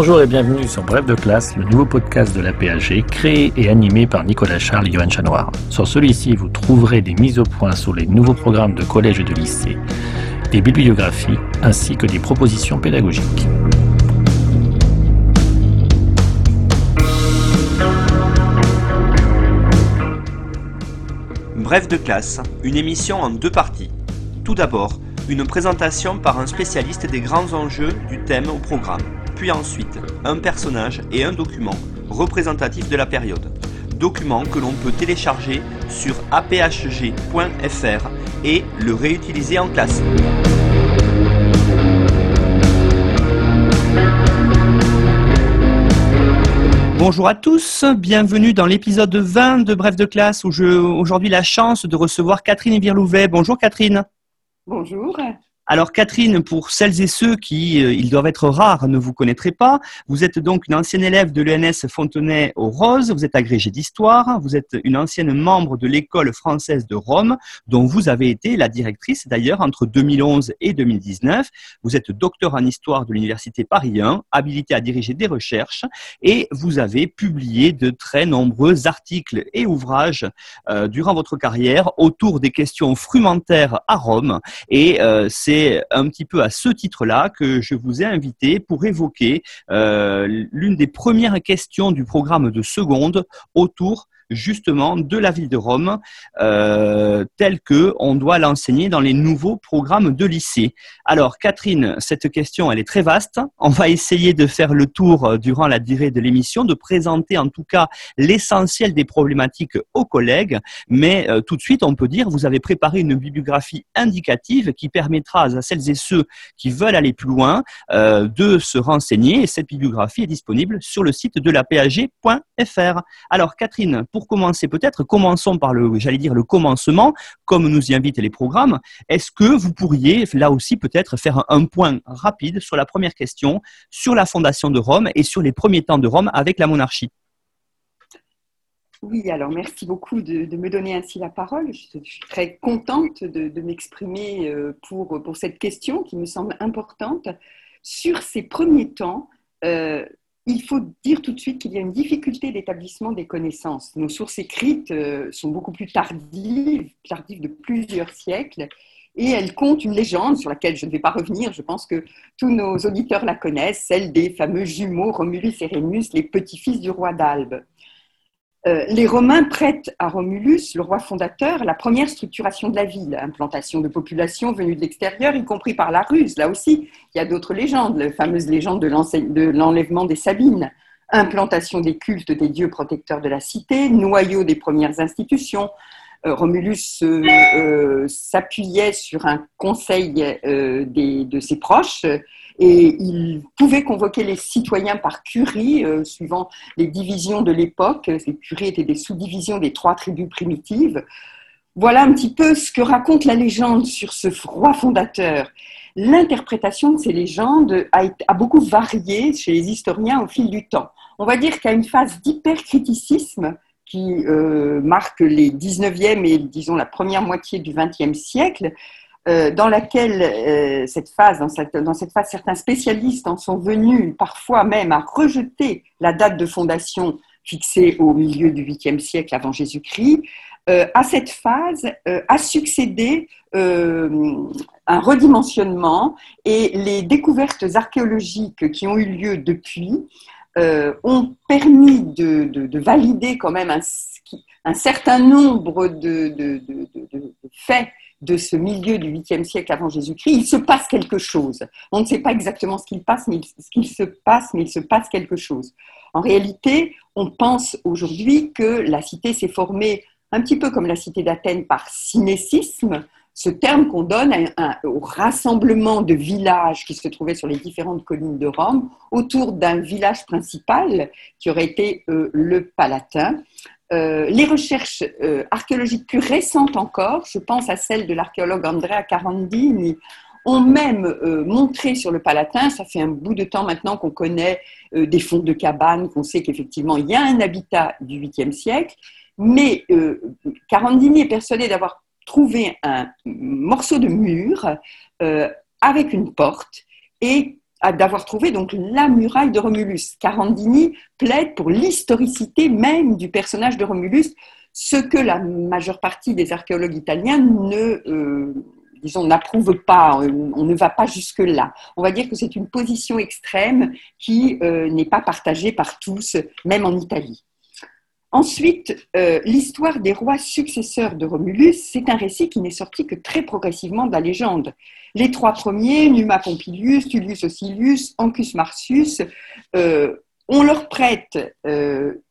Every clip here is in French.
Bonjour et bienvenue sur Bref de classe, le nouveau podcast de la PAG, créé et animé par Nicolas Charles et Johan Chanoir. Sur celui-ci, vous trouverez des mises au point sur les nouveaux programmes de collège et de lycée, des bibliographies ainsi que des propositions pédagogiques. Bref de classe, une émission en deux parties. Tout d'abord, une présentation par un spécialiste des grands enjeux du thème au programme, puis ensuite un personnage et un document représentatif de la période. Document que l'on peut télécharger sur aphg.fr et le réutiliser en classe. Bonjour à tous, bienvenue dans l'épisode 20 de Bref de classe où j'ai aujourd'hui la chance de recevoir Catherine Virlouvet. Bonjour Catherine. Bonjour. Alors Catherine, pour celles et ceux qui, euh, ils doivent être rares, ne vous connaîtraient pas, vous êtes donc une ancienne élève de l'ENS Fontenay aux Roses, vous êtes agrégée d'histoire, vous êtes une ancienne membre de l'école française de Rome, dont vous avez été la directrice d'ailleurs entre 2011 et 2019. Vous êtes docteur en histoire de l'université Paris 1, habilité à diriger des recherches, et vous avez publié de très nombreux articles et ouvrages euh, durant votre carrière autour des questions frumentaires à Rome, et euh, c'est c'est un petit peu à ce titre-là que je vous ai invité pour évoquer euh, l'une des premières questions du programme de seconde autour justement de la ville de Rome, euh, tel que on doit l'enseigner dans les nouveaux programmes de lycée. Alors, Catherine, cette question, elle est très vaste. On va essayer de faire le tour euh, durant la durée de l'émission, de présenter en tout cas l'essentiel des problématiques aux collègues. Mais euh, tout de suite, on peut dire, vous avez préparé une bibliographie indicative qui permettra à celles et ceux qui veulent aller plus loin de se renseigner. Et cette bibliographie est disponible sur le site de la PAG.fr. Alors, Catherine, commencer, peut-être commençons par le, j'allais dire, le commencement, comme nous y invitent les programmes. Est-ce que vous pourriez, là aussi, peut-être faire un point rapide sur la première question, sur la fondation de Rome et sur les premiers temps de Rome avec la monarchie? Oui, alors merci beaucoup de, me donner ainsi la parole. Je, suis très contente de, m'exprimer euh, pour, pour cette question qui me semble importante. Sur ces premiers temps, euh, il faut dire tout de suite qu'il y a une difficulté d'établissement des connaissances. Nos sources écrites euh, sont beaucoup plus tardives, tardives de plusieurs siècles, et elles comptent une légende sur laquelle je ne vais pas revenir. Je pense que tous nos auditeurs la connaissent, celle des fameux jumeaux Romulus et Rémus, les petits-fils du roi d'Albe. Euh, les Romains prêtent à Romulus, le roi fondateur, la première structuration de la ville, implantation de population venue de l'extérieur, y compris par la ruse. Là aussi, il y a d'autres légendes, la fameuse légende de l'enlèvement des Sabines, implantation des cultes des dieux protecteurs de la cité, noyau des premières institutions. Euh, Romulus euh, s'appuyait sur un conseil de ses proches et il pouvait convoquer les citoyens par curie, euh, suivant les divisions de l'époque. Ces curies étaient des sous-divisions des trois tribus primitives. Voilà un petit peu ce que raconte la légende sur ce roi fondateur. L'interprétation de ces légendes a, beaucoup varié chez les historiens au fil du temps. On va dire qu'à une phase d'hypercriticisme qui euh, marque les 19e et disons la première moitié du 20e siècle, euh, dans laquelle euh, cette phase, dans cette, phase, certains spécialistes en sont venus parfois même à rejeter la date de fondation fixée au milieu du 8e siècle avant Jésus-Christ. Euh, à cette phase a succédé un redimensionnement et les découvertes archéologiques qui ont eu lieu depuis ont permis de, de, de, valider quand même un, certain nombre de faits de ce milieu du 8e siècle avant Jésus-Christ, il se passe quelque chose. On ne sait pas exactement ce qu'il se passe, mais il se passe quelque chose. En réalité, on pense aujourd'hui que la cité s'est formée un petit peu comme la cité d'Athènes par synésisme, ce terme qu'on donne au rassemblement de villages qui se trouvaient sur les différentes collines de Rome autour d'un village principal qui aurait été euh, le Palatin, euh, les recherches euh, archéologiques plus récentes encore, je pense à celle de l'archéologue Andrea Carandini, ont même euh, montré sur le Palatin, ça fait un bout de temps maintenant qu'on connaît des fonds de cabanes, qu'on sait qu'effectivement il y a un habitat du 8e siècle, mais Carandini est persuadé d'avoir trouvé un morceau de mur avec une porte et d'avoir trouvé donc la muraille de Romulus. Carandini plaide pour l'historicité même du personnage de Romulus, ce que la majeure partie des archéologues italiens ne, euh, disons, n'approuve pas. On ne va pas jusque là. On va dire que c'est une position extrême qui euh, n'est pas partagée par tous, même en Italie. Ensuite, euh, l'histoire des rois successeurs de Romulus, c'est un récit qui n'est sorti que très progressivement de la légende. Les trois premiers, Numa Pompilius, Tullius Ossilius, Ancus Marcius, euh, on leur prête euh,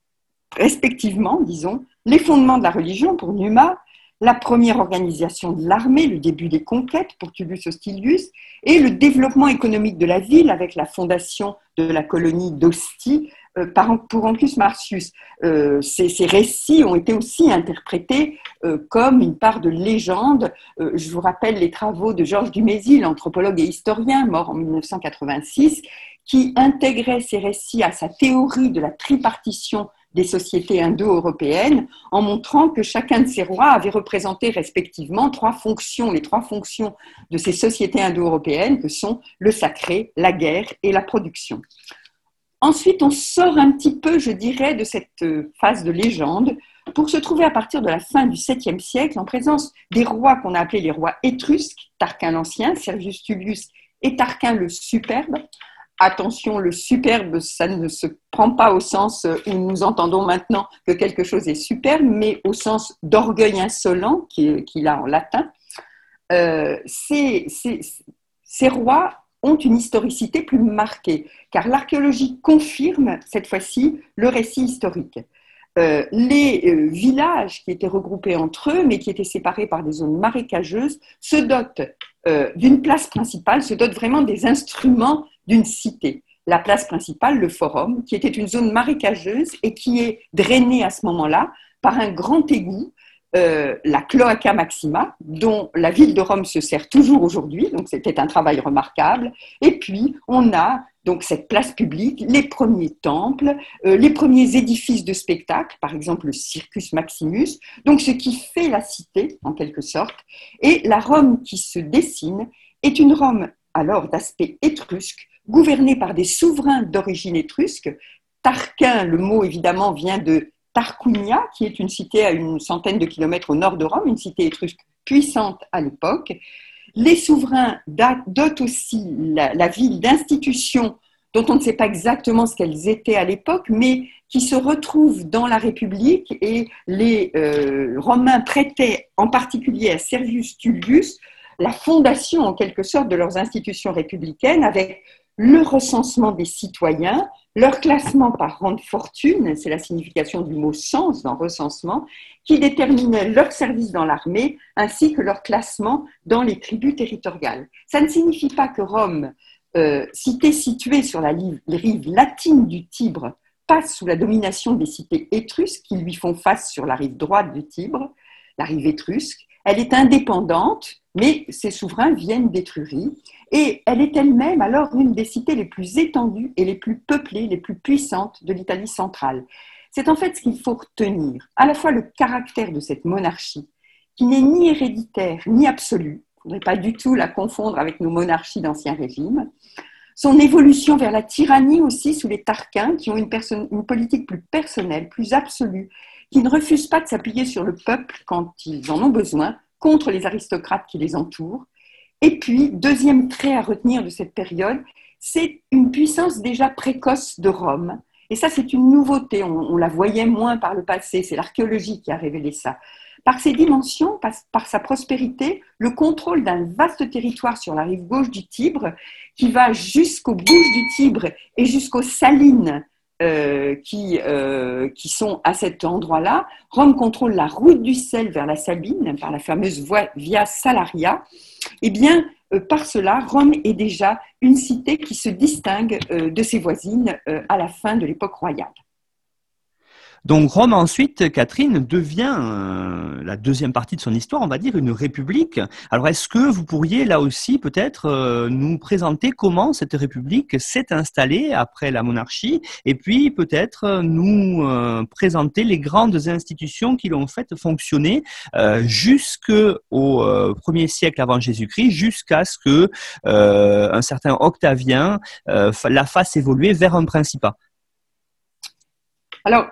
respectivement, disons, les fondements de la religion pour Numa, la première organisation de l'armée, le début des conquêtes pour Tullius Hostilius, et le développement économique de la ville avec la fondation de la colonie d'Ostie pour Ancus Marcius. Euh, ces, récits ont été aussi interprétés euh, comme une part de légende. je vous rappelle les travaux de Georges Dumézil, anthropologue et historien, mort en 1986, qui intégrait ces récits à sa théorie de la tripartition des sociétés indo-européennes, en montrant que chacun de ces rois avait représenté respectivement trois fonctions, les trois fonctions de ces sociétés indo-européennes, que sont le sacré, la guerre et la production. Ensuite, on sort un petit peu, je dirais, de cette euh, phase de légende pour se trouver à partir de la fin du 7e siècle en présence des rois qu'on a appelés les rois étrusques, Tarquin l'Ancien, Servius Tullius et Tarquin le Superbe. Attention, le superbe, ça ne se prend pas au sens où nous entendons maintenant que quelque chose est superbe, mais au sens d'orgueil insolent qu'il a en latin. Euh, ces rois ont une historicité plus marquée, car l'archéologie confirme cette fois-ci le récit historique. Euh, les euh, villages qui étaient regroupés entre eux, mais qui étaient séparés par des zones marécageuses, se dotent euh, d'une place principale, se dotent vraiment des instruments d'une cité. La place principale, le forum, qui était une zone marécageuse et qui est drainée à ce moment-là par un grand égout euh, la Cloaca Maxima, dont la ville de Rome se sert toujours aujourd'hui, donc c'était un travail remarquable. Et puis, on a donc cette place publique, les premiers temples, euh, les premiers édifices de spectacle, par exemple le Circus Maximus, donc ce qui fait la cité, en quelque sorte. Et la Rome qui se dessine est une Rome alors d'aspect étrusque, gouvernée par des souverains d'origine étrusque. Tarquin, le mot évidemment vient de Tarquinia, qui est une cité à une centaine de kilomètres au nord de Rome, une cité étrusque puissante à l'époque. Les souverains dotent aussi la, ville d'institutions dont on ne sait pas exactement ce qu'elles étaient à l'époque, mais qui se retrouvent dans la République et les euh, Romains prêtaient en particulier à Servius Tullius la fondation en quelque sorte de leurs institutions républicaines avec le recensement des citoyens, leur classement par rang de fortune, c'est la signification du mot sens dans recensement, qui déterminait leur service dans l'armée ainsi que leur classement dans les tribus territoriales. Ça ne signifie pas que Rome, euh, cité située sur la rive latine du Tibre, passe sous la domination des cités étrusques qui lui font face sur la rive droite du Tibre, la rive étrusque. Elle est indépendante, mais ses souverains viennent d'Étrurie, et elle est elle-même alors une des cités les plus étendues et les plus peuplées, les plus puissantes de l'Italie centrale. C'est en fait ce qu'il faut retenir, à la fois le caractère de cette monarchie, qui n'est ni héréditaire ni absolue, il ne faudrait pas du tout la confondre avec nos monarchies d'ancien régime, son évolution vers la tyrannie aussi sous les Tarquins, qui ont une, une politique plus personnelle, plus absolue, qui ne refusent pas de s'appuyer sur le peuple quand ils en ont besoin, contre les aristocrates qui les entourent. Et puis, deuxième trait à retenir de cette période, c'est une puissance déjà précoce de Rome. Et ça, c'est une nouveauté. On, la voyait moins par le passé. C'est l'archéologie qui a révélé ça. Par ses dimensions, par, sa prospérité, le contrôle d'un vaste territoire sur la rive gauche du Tibre, qui va jusqu'aux bouches du Tibre et jusqu'aux salines euh, qui, euh, qui sont à cet endroit-là. Rome contrôle la route du sel vers la Sabine par la fameuse voie Via Salaria. Eh bien, euh, par cela, Rome est déjà une cité qui se distingue de ses voisines à la fin de l'époque royale. Donc Rome ensuite, Catherine, devient euh, la deuxième partie de son histoire, on va dire, une république. Alors est-ce que vous pourriez là aussi peut-être euh, nous présenter comment cette république s'est installée après la monarchie et puis peut-être euh, nous présenter les grandes institutions qui l'ont fait fonctionner jusqu'au premier siècle avant Jésus-Christ, jusqu'à ce que un certain Octavien la fasse évoluer vers un principat? Alors,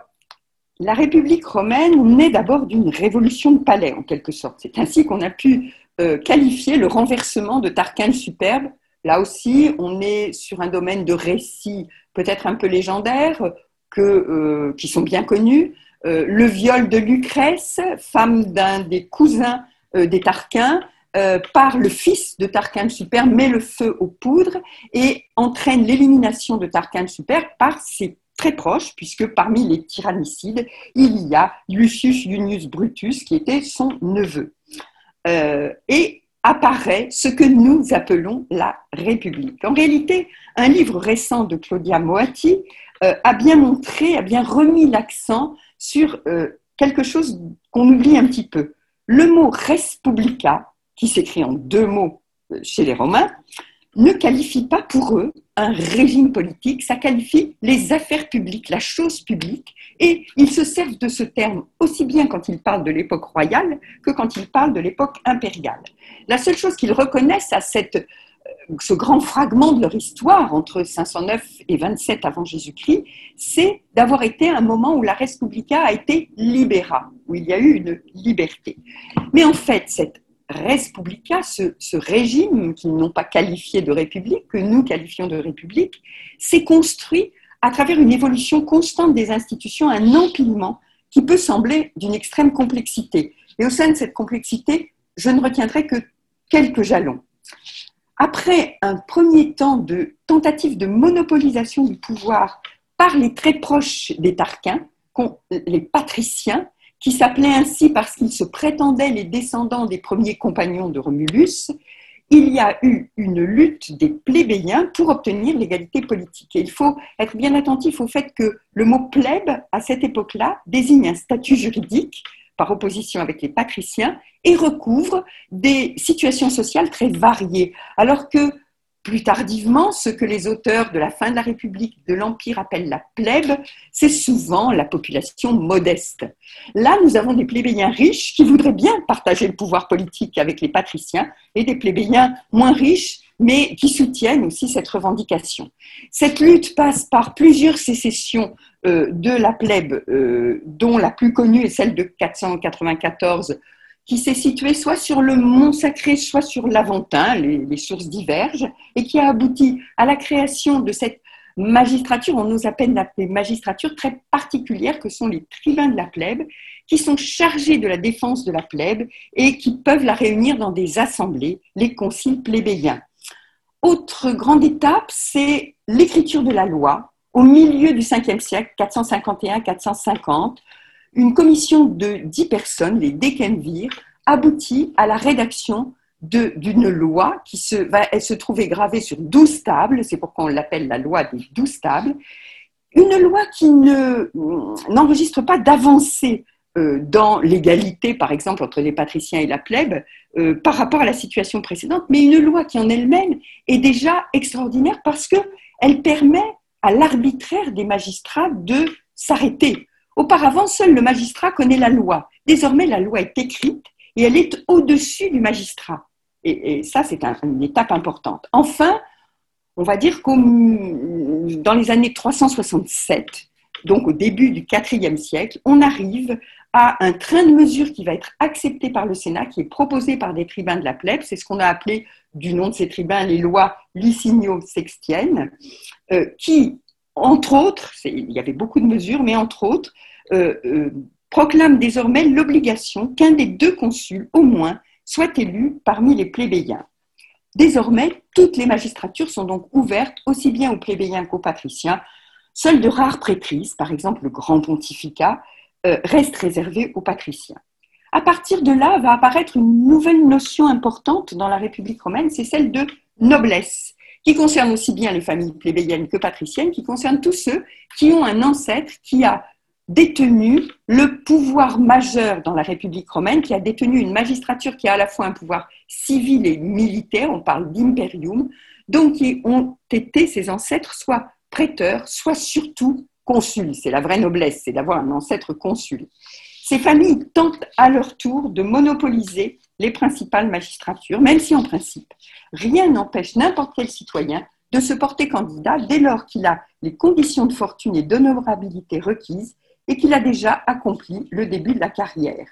la République romaine naît d'abord d'une révolution de palais, en quelque sorte. C'est ainsi qu'on a pu euh, qualifier le renversement de Tarquin le Superbe. Là aussi, on est sur un domaine de récits peut-être un peu légendaires, que, euh, qui sont bien connus. Euh, le viol de Lucrèce, femme d'un des cousins des Tarquins, par le fils de Tarquin le Superbe, met le feu aux poudres et entraîne l'élimination de Tarquin le Superbe par ses très proche, puisque parmi les tyrannicides, il y a Lucius Junius Brutus, qui était son neveu. Euh, et apparaît ce que nous appelons la République. En réalité, un livre récent de Claudia Moatti euh, a bien montré, a bien remis l'accent sur euh, quelque chose qu'on oublie un petit peu. Le mot res publica, qui s'écrit en deux mots chez les Romains, ne qualifie pas pour eux un régime politique, ça qualifie les affaires publiques, la chose publique, et ils se servent de ce terme aussi bien quand ils parlent de l'époque royale que quand ils parlent de l'époque impériale. La seule chose qu'ils reconnaissent à cette, euh, ce grand fragment de leur histoire entre 509 et 27 avant Jésus-Christ, c'est d'avoir été un moment où la Respublica a été libéra, où il y a eu une liberté. Mais en fait, cette Respublica, ce, ce régime qu'ils n'ont pas qualifié de république, que nous qualifions de république, s'est construit à travers une évolution constante des institutions, un empilement qui peut sembler d'une extrême complexité. Et au sein de cette complexité, je ne retiendrai que quelques jalons. Après un premier temps de tentative de monopolisation du pouvoir par les très proches des Tarquins, les patriciens, qui s'appelait ainsi parce qu'ils se prétendaient les descendants des premiers compagnons de Romulus, il y a eu une lutte des plébéiens pour obtenir l'égalité politique. Et il faut être bien attentif au fait que le mot plèbe, à cette époque-là, désigne un statut juridique par opposition avec les patriciens et recouvre des situations sociales très variées. Alors que plus tardivement, ce que les auteurs de la fin de la République, de l'Empire appellent la plèbe, c'est souvent la population modeste. Là, nous avons des plébéiens riches qui voudraient bien partager le pouvoir politique avec les patriciens et des plébéiens moins riches mais qui soutiennent aussi cette revendication. Cette lutte passe par plusieurs sécessions euh, de la plèbe, euh, dont la plus connue est celle de 494 qui s'est situé soit sur le Mont Sacré, soit sur l'Aventin, les, sources divergent, et qui a abouti à la création de cette magistrature, on nous appelle la magistrature très particulière que sont les tribuns de la plèbe, qui sont chargés de la défense de la plèbe et qui peuvent la réunir dans des assemblées, les conciles plébéiens. Autre grande étape, c'est l'écriture de la loi au milieu du 5e siècle, 451-450, une commission de dix personnes, les décenvirs, aboutit à la rédaction d'une loi qui se, va se gravée sur douze tables, c'est pourquoi on l'appelle la loi des douze tables, une loi qui n'enregistre pas d'avancée euh, dans l'égalité, par exemple, entre les patriciens et la plèbe, euh, par rapport à la situation précédente, mais une loi qui en elle-même est déjà extraordinaire parce qu'elle permet à l'arbitraire des magistrats de s'arrêter. Auparavant, seul le magistrat connaît la loi. Désormais, la loi est écrite et elle est au-dessus du magistrat. Et, ça, c'est une étape importante. Enfin, on va dire que dans les années 367, donc au début du IVe siècle, on arrive à un train de mesures qui va être accepté par le Sénat, qui est proposé par des tribuns de la plèbe. C'est ce qu'on a appelé, du nom de ces tribuns, les lois licinio-sextiennes, euh, qui entre autres, il y avait beaucoup de mesures, mais entre autres, euh, euh, proclame désormais l'obligation qu'un des deux consuls, au moins, soit élu parmi les plébéiens. Désormais, toutes les magistratures sont donc ouvertes aussi bien aux plébéiens qu'aux patriciens. Seules de rares prêtrises, par exemple le grand pontificat, euh, restent réservées aux patriciens. À partir de là va apparaître une nouvelle notion importante dans la République romaine, c'est celle de noblesse qui concerne aussi bien les familles plébéiennes que patriciennes, qui concerne tous ceux qui ont un ancêtre qui a détenu le pouvoir majeur dans la République romaine, qui a détenu une magistrature qui a à la fois un pouvoir civil et militaire, on parle d'imperium, donc qui ont été ses ancêtres soit prêteurs, soit surtout consuls. C'est la vraie noblesse, c'est d'avoir un ancêtre consul. Ces familles tentent à leur tour de monopoliser les principales magistratures, même si en principe, rien n'empêche n'importe quel citoyen de se porter candidat dès lors qu'il a les conditions de fortune et d'honorabilité requises et qu'il a déjà accompli le début de la carrière.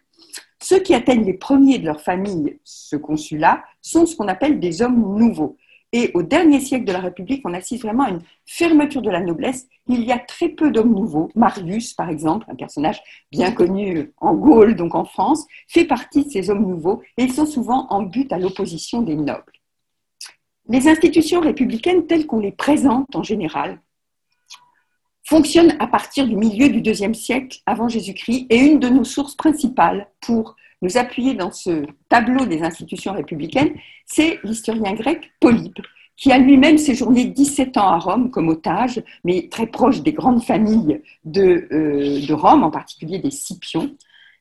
Ceux qui atteignent les premiers de leur famille, ce consulat, sont ce qu'on appelle des hommes nouveaux. Et au dernier siècle de la République, on assiste vraiment à une fermeture de la noblesse. Il y a très peu d'hommes nouveaux. Marius, par exemple, un personnage bien connu en Gaule, donc en France, fait partie de ces hommes nouveaux et ils sont souvent en but à l'opposition des nobles. Les institutions républicaines telles qu'on les présente en général fonctionne à partir du milieu du deuxième siècle avant Jésus-Christ et une de nos sources principales pour nous appuyer dans ce tableau des institutions républicaines, c'est l'historien grec Polybe, qui a lui-même séjourné 17 ans à Rome comme otage, mais très proche des grandes familles de, euh, de Rome, en particulier des Scipions.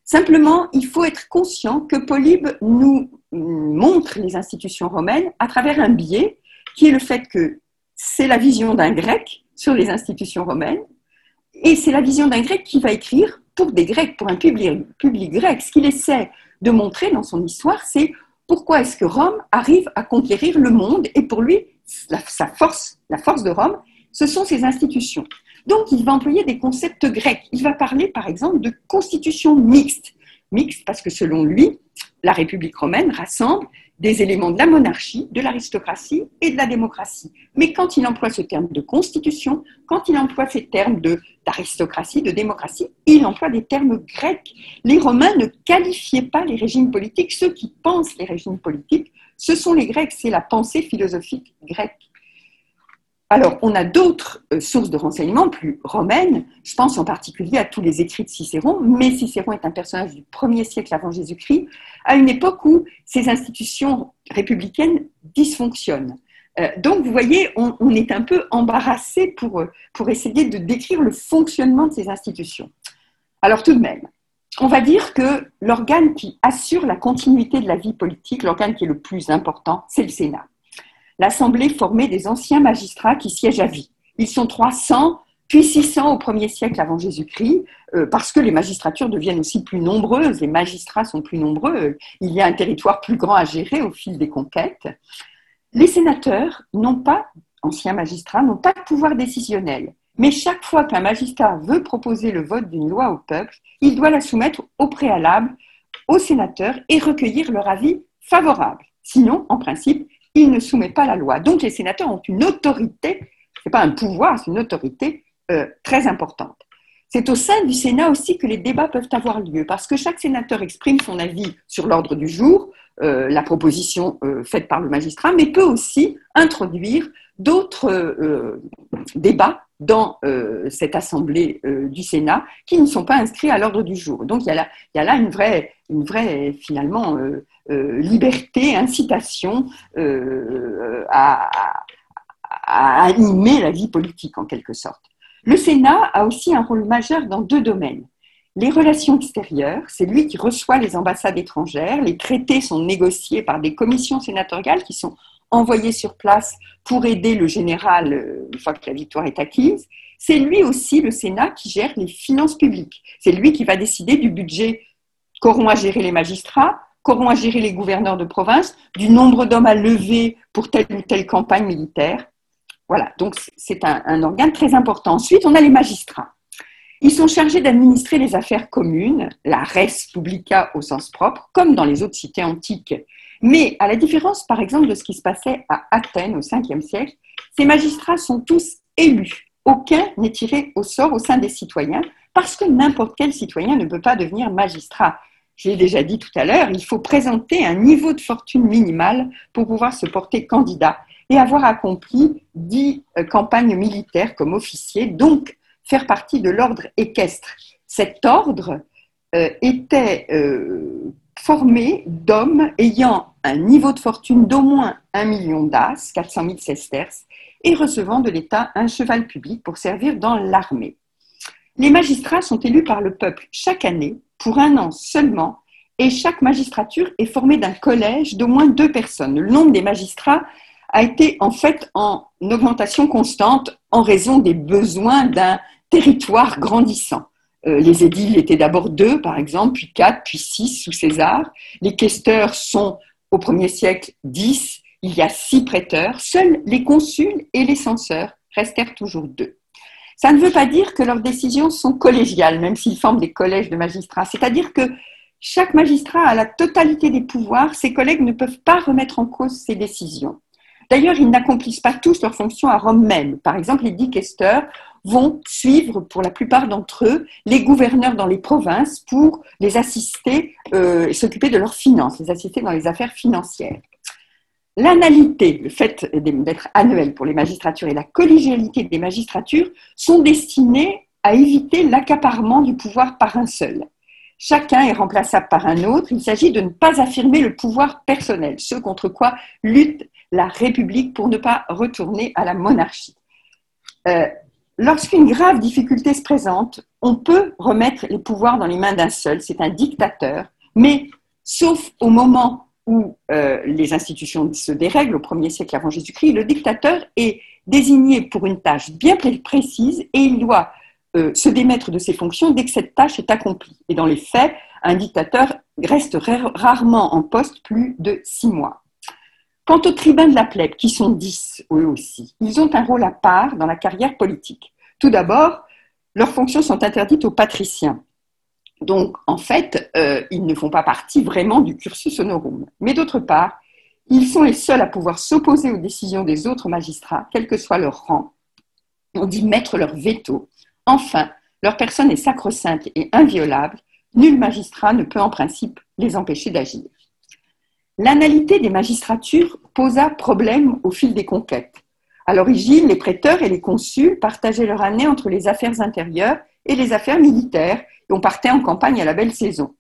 Simplement, il faut être conscient que Polybe nous montre les institutions romaines à travers un biais qui est le fait que c'est la vision d'un grec sur les institutions romaines. Et c'est la vision d'un grec qui va écrire pour des Grecs, pour un public, grec. Ce qu'il essaie de montrer dans son histoire, c'est pourquoi est-ce que Rome arrive à conquérir le monde et pour lui, sa force, la force de Rome, ce sont ses institutions. Donc, il va employer des concepts grecs. Il va parler, par exemple, de constitution mixte. Mixte parce que, selon lui, la République romaine rassemble des éléments de la monarchie, de l'aristocratie et de la démocratie. Mais quand il emploie ce terme de constitution, quand il emploie ces termes d'aristocratie, de, démocratie, il emploie des termes grecs. Les Romains ne qualifiaient pas les régimes politiques. Ceux qui pensent les régimes politiques, ce sont les Grecs, c'est la pensée philosophique grecque. Alors, on a d'autres euh, sources de renseignements plus romaines. Je pense en particulier à tous les écrits de Cicéron, mais Cicéron est un personnage du 1er siècle avant Jésus-Christ, à une époque où ces institutions républicaines dysfonctionnent. Euh, donc, vous voyez, on, est un peu embarrassé euh, pour essayer de décrire le fonctionnement de ces institutions. Alors, tout de même, on va dire que l'organe qui assure la continuité de la vie politique, l'organe qui est le plus important, c'est le Sénat l'Assemblée formée des anciens magistrats qui siègent à vie. Ils sont 300, puis 600 au 1er siècle avant Jésus-Christ, euh, parce que les magistratures deviennent aussi plus nombreuses, les magistrats sont plus nombreux, il y a un territoire plus grand à gérer au fil des conquêtes. Les sénateurs n'ont pas, anciens magistrats, n'ont pas de pouvoir décisionnel. Mais chaque fois qu'un magistrat veut proposer le vote d'une loi au peuple, il doit la soumettre au préalable aux sénateurs et recueillir leur avis favorable. Sinon, en principe, il ne soumet pas la loi. Donc les sénateurs ont une autorité, ce n'est pas un pouvoir, c'est une autorité euh, très importante. C'est au sein du Sénat aussi que les débats peuvent avoir lieu, parce que chaque sénateur exprime son avis sur l'ordre du jour, euh, la proposition euh, faite par le magistrat, mais peut aussi introduire d'autres débats dans cette assemblée du Sénat qui ne sont pas inscrits à l'ordre du jour. Donc il y a là, là une, vraie, une vraie, finalement, euh, liberté, incitation euh, à, animer la vie politique en quelque sorte. Le Sénat a aussi un rôle majeur dans deux domaines. Les relations extérieures, c'est lui qui reçoit les ambassades étrangères, les traités sont négociés par des commissions sénatoriales qui sont envoyées sur place pour aider le général euh, une fois que la victoire est acquise. C'est lui aussi, le Sénat, qui gère les finances publiques. C'est lui qui va décider du budget qu'auront à gérer les magistrats, qu'auront à gérer les gouverneurs de province, du nombre d'hommes à lever pour telle ou telle campagne militaire. Voilà, donc c'est un, organe très important. Ensuite, on a les magistrats. Ils sont chargés d'administrer les affaires communes, la res publica au sens propre, comme dans les autres cités antiques. Mais à la différence, par exemple, de ce qui se passait à Athènes au 5e siècle, ces magistrats sont tous élus. Aucun n'est tiré au sort au sein des citoyens, parce que n'importe quel citoyen ne peut pas devenir magistrat je l'ai déjà dit tout à l'heure, il faut présenter un niveau de fortune minimal pour pouvoir se porter candidat et avoir accompli dix euh, campagnes militaires comme officier, donc faire partie de l'ordre équestre. Cet ordre euh, était euh, formé d'hommes ayant un niveau de fortune d'au moins un million d'as, 400 000 sesterces, et recevant de l'État un cheval public pour servir dans l'armée. Les magistrats sont élus par le peuple chaque année pour un an seulement et chaque magistrature est formée d'un collège d'au moins deux personnes. Le nombre des magistrats a été en fait en augmentation constante en raison des besoins d'un territoire grandissant. Euh, les édiles étaient d'abord deux, par exemple, puis quatre, puis six sous César. Les questeurs sont au premier siècle dix. Il y a six prêteurs. Seuls les consuls et les censeurs restèrent toujours deux. Ça ne veut pas dire que leurs décisions sont collégiales, même s'ils forment des collèges de magistrats. C'est-à-dire que chaque magistrat a la totalité des pouvoirs. Ses collègues ne peuvent pas remettre en cause ses décisions. D'ailleurs, ils n'accomplissent pas tous leurs fonctions à Rome même. Par exemple, les dix questeurs vont suivre, pour la plupart d'entre eux, les gouverneurs dans les provinces pour les assister euh, et s'occuper de leurs finances, les assister dans les affaires financières. L'analité, le fait d'être annuel pour les magistratures et la collégialité des magistratures sont destinés à éviter l'accaparement du pouvoir par un seul. Chacun est remplaçable par un autre. Il s'agit de ne pas affirmer le pouvoir personnel, ce contre quoi lutte la République pour ne pas retourner à la monarchie. Euh, lorsqu'une grave difficulté se présente, on peut remettre les pouvoirs dans les mains d'un seul, c'est un dictateur, mais sauf au moment où euh, les institutions se dérèglent, au premier siècle avant Jésus-Christ, le dictateur est désigné pour une tâche bien précise et il doit euh, se démettre de ses fonctions dès que cette tâche est accomplie. Et dans les faits, un dictateur reste rarement en poste plus de six mois. Quant aux tribuns de la plèbe, qui sont dix eux aussi, ils ont un rôle à part dans la carrière politique. Tout d'abord, leurs fonctions sont interdites aux patriciens. Donc, en fait, euh, ils ne font pas partie vraiment du cursus honorum. Mais d'autre part, ils sont les seuls à pouvoir s'opposer aux décisions des autres magistrats, quel que soit leur rang. On dit mettre leur veto. Enfin, leur personne est sacro-sainte et inviolable. Nul magistrat ne peut en principe les empêcher d'agir. L'analité des magistratures posa problème au fil des conquêtes. À l'origine, les prêteurs et les consuls partageaient leur année entre les affaires intérieures et les affaires militaires, et on partait en campagne à la belle saison.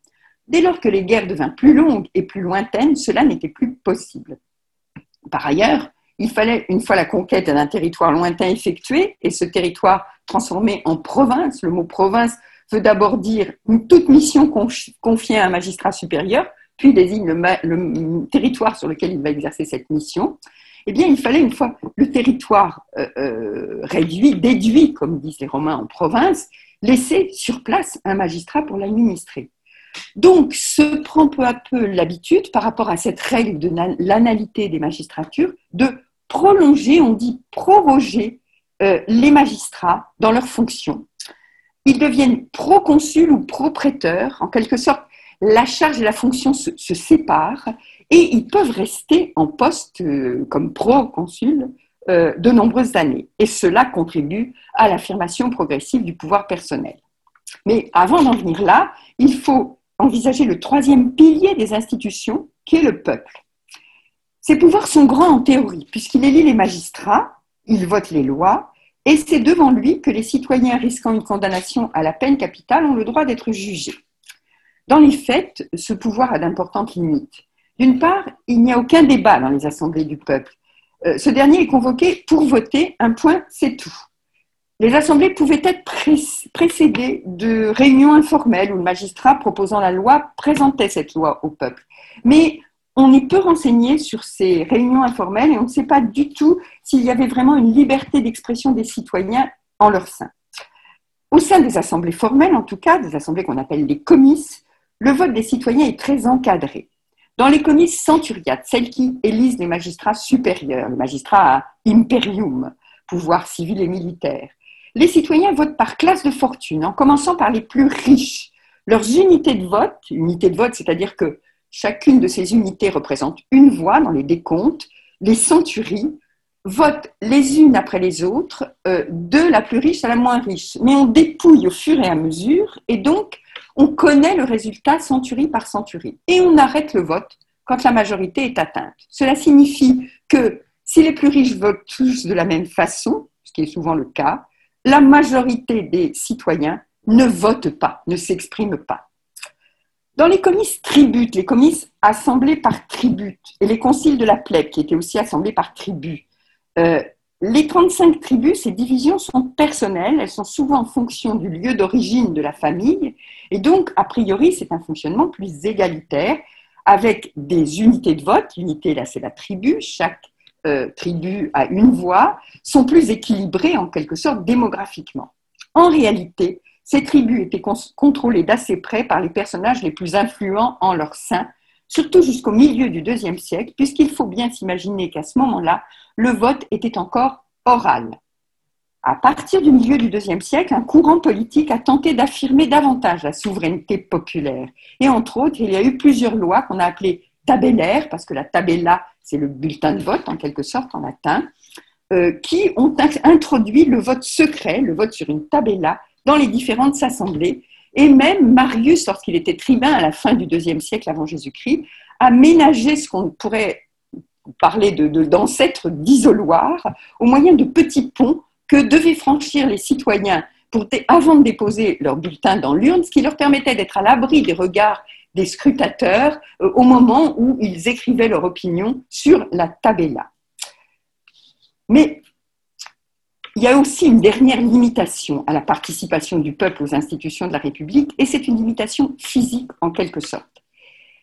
Dès lors que les guerres devinrent plus longues et plus lointaines, cela n'était plus possible. Par ailleurs, il fallait, une fois la conquête d'un territoire lointain effectuée, et ce territoire transformé en province, le mot province veut d'abord dire toute mission confiée à un magistrat supérieur, puis désigne le, territoire sur lequel il va exercer cette mission, eh bien, il fallait, une fois le territoire euh, euh, réduit, déduit, comme disent les Romains en province, laisser sur place un magistrat pour l'administrer. Donc, se prend peu à peu l'habitude, par rapport à cette règle de l'analité des magistratures, de prolonger, on dit proroger euh, les magistrats dans leurs fonctions. Ils deviennent proconsuls ou pro-prêteurs, en quelque sorte, la charge et la fonction se, séparent et ils peuvent rester en poste euh, comme pro-consul euh, de nombreuses années. Et cela contribue à l'affirmation progressive du pouvoir personnel. Mais avant d'en venir là, il faut envisager le troisième pilier des institutions, qui est le peuple. Ces pouvoirs sont grands en théorie, puisqu'il élit les magistrats, il vote les lois, et c'est devant lui que les citoyens risquant une condamnation à la peine capitale ont le droit d'être jugés. Dans les faits, ce pouvoir a d'importantes limites. D'une part, il n'y a aucun débat dans les assemblées du peuple. Euh, ce dernier est convoqué pour voter, un point, c'est tout. Les assemblées pouvaient être précédées de réunions informelles où le magistrat proposant la loi présentait cette loi au peuple. Mais on est peu renseigné sur ces réunions informelles et on ne sait pas du tout s'il y avait vraiment une liberté d'expression des citoyens en leur sein. Au sein des assemblées formelles, en tout cas, des assemblées qu'on appelle les comices, le vote des citoyens est très encadré. Dans les comices centuriates, celles qui élisent les magistrats supérieurs, les magistrats à imperium, pouvoir civil et militaire, les citoyens votent par classe de fortune, en commençant par les plus riches. Leurs unités de vote, de vote, c'est-à-dire que chacune de ces unités représente une voix dans les décomptes, les centuries votent les unes après les autres, euh, de la plus riche à la moins riche. Mais on dépouille au fur et à mesure, et donc on connaît le résultat centurie par centurie. Et on arrête le vote quand la majorité est atteinte. Cela signifie que si les plus riches votent tous de la même façon, ce qui est souvent le cas, la majorité des citoyens ne votent pas, ne s'expriment pas. Dans les comices tributes, les comices assemblés par tribut, et les conciles de la plèbe, qui étaient aussi assemblés par tribu, euh, les 35 tribus, ces divisions sont personnelles, elles sont souvent en fonction du lieu d'origine de la famille, et donc, a priori, c'est un fonctionnement plus égalitaire, avec des unités de vote, l'unité là c'est la tribu, chaque euh, tribu a une voix, sont plus équilibrées en quelque sorte démographiquement. En réalité, ces tribus étaient contrôlées d'assez près par les personnages les plus influents en leur sein, surtout jusqu'au milieu du deuxième siècle, puisqu'il faut bien s'imaginer qu'à ce moment-là, le vote était encore oral. À partir du milieu du deuxième siècle, un courant politique a tenté d'affirmer davantage la souveraineté populaire. Et entre autres, il y a eu plusieurs lois qu'on a appelées tabellaires, parce que la tabella, c'est le bulletin de vote en quelque sorte en latin, euh, qui ont introduit le vote secret, le vote sur une tabella, dans les différentes assemblées, et même Marius, lorsqu'il était tribun à la fin du deuxième siècle avant Jésus-Christ, a ménagé ce qu'on pourrait parler d'ancêtres de, d'isoloirs au moyen de petits ponts que devaient franchir les citoyens avant de déposer leur bulletin dans l'urne, ce qui leur permettait d'être à l'abri des regards des scrutateurs euh, au moment où ils écrivaient leur opinion sur la tabella. Mais il y a aussi une dernière limitation à la participation du peuple aux institutions de la République, et c'est une limitation physique en quelque sorte.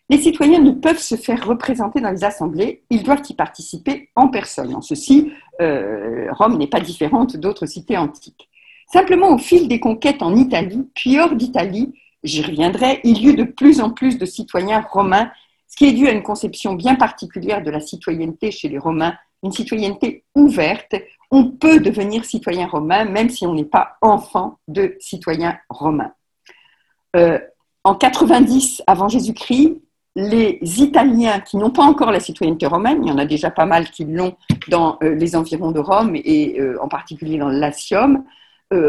Les citoyens ne peuvent se faire représenter dans les assemblées, ils doivent y participer en personne. En ceci, euh, Rome n'est pas différente d'autres cités antiques. Simplement, au fil des conquêtes en Italie, puis hors d'Italie, j'y reviendrai, il y eut de plus en plus de citoyens romains, ce qui est dû à une conception bien particulière de la citoyenneté chez les Romains, une citoyenneté ouverte on peut devenir citoyen romain même si on n'est pas enfant de citoyen romain. Euh, en 90 avant Jésus-Christ, les Italiens qui n'ont pas encore la citoyenneté romaine, il y en a déjà pas mal qui l'ont dans euh, les environs de Rome et euh, en particulier dans le Latium,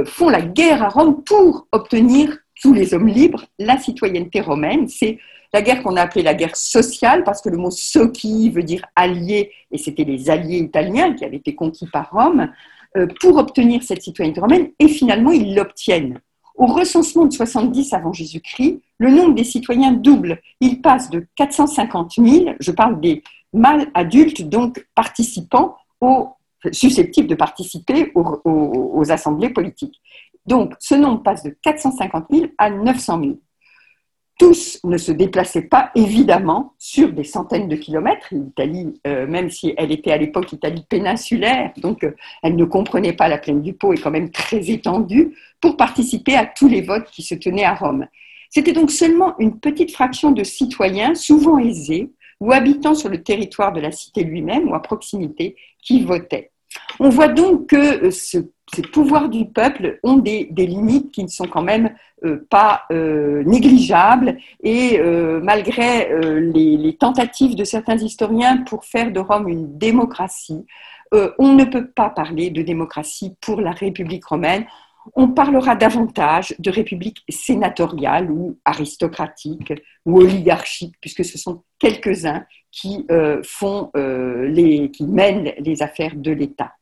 font la guerre à Rome pour obtenir tous les hommes libres la citoyenneté romaine. La guerre qu'on a appelée la guerre sociale, parce que le mot socii veut dire allié, et c'était les alliés italiens qui avaient été conquis par Rome, euh, pour obtenir cette citoyenneté romaine, et finalement ils l'obtiennent. Au recensement de 70 avant Jésus-Christ, le nombre des citoyens double. Il passe de 450 000, je parle des mâles adultes, donc participants, susceptibles de participer aux, aux assemblées politiques. Donc, ce nombre passe de 450 000 à 900 000 tous ne se déplaçaient pas évidemment sur des centaines de kilomètres. L'Italie, euh, même si elle était à l'époque Italie péninsulaire, donc euh, elle ne comprenait pas la plaine du Pô, est quand même très étendue, pour participer à tous les votes qui se tenaient à Rome. C'était donc seulement une petite fraction de citoyens, souvent aisés, ou habitant sur le territoire de la cité lui-même ou à proximité, qui votaient. On voit donc que euh, ce ces pouvoirs du peuple ont des, limites qui ne sont quand même euh, pas euh, négligeables et malgré les, tentatives de certains historiens pour faire de Rome une démocratie, on ne peut pas parler de démocratie pour la République romaine. On parlera davantage de république sénatoriale ou aristocratique ou oligarchique, puisque ce sont quelques-uns qui font les, qui mènent les affaires de l'État.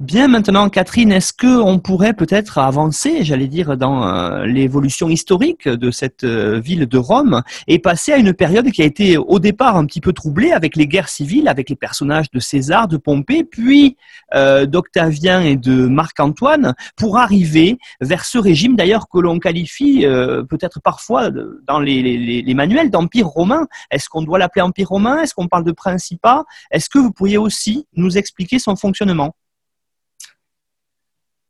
Bien maintenant, Catherine, est-ce que on pourrait peut-être avancer, j'allais dire, dans euh, l'évolution historique de cette euh, ville de Rome et passer à une période qui a été au départ un petit peu troublée avec les guerres civiles, avec les personnages de César, de Pompée, puis euh, d'Octavien et de Marc-Antoine, pour arriver vers ce régime d'ailleurs que l'on qualifie peut-être parfois dans les, les manuels d'empire romain. Est-ce qu'on doit l'appeler empire romain? Est-ce qu'on parle de principat? Est-ce que vous pourriez aussi nous expliquer son fonctionnement?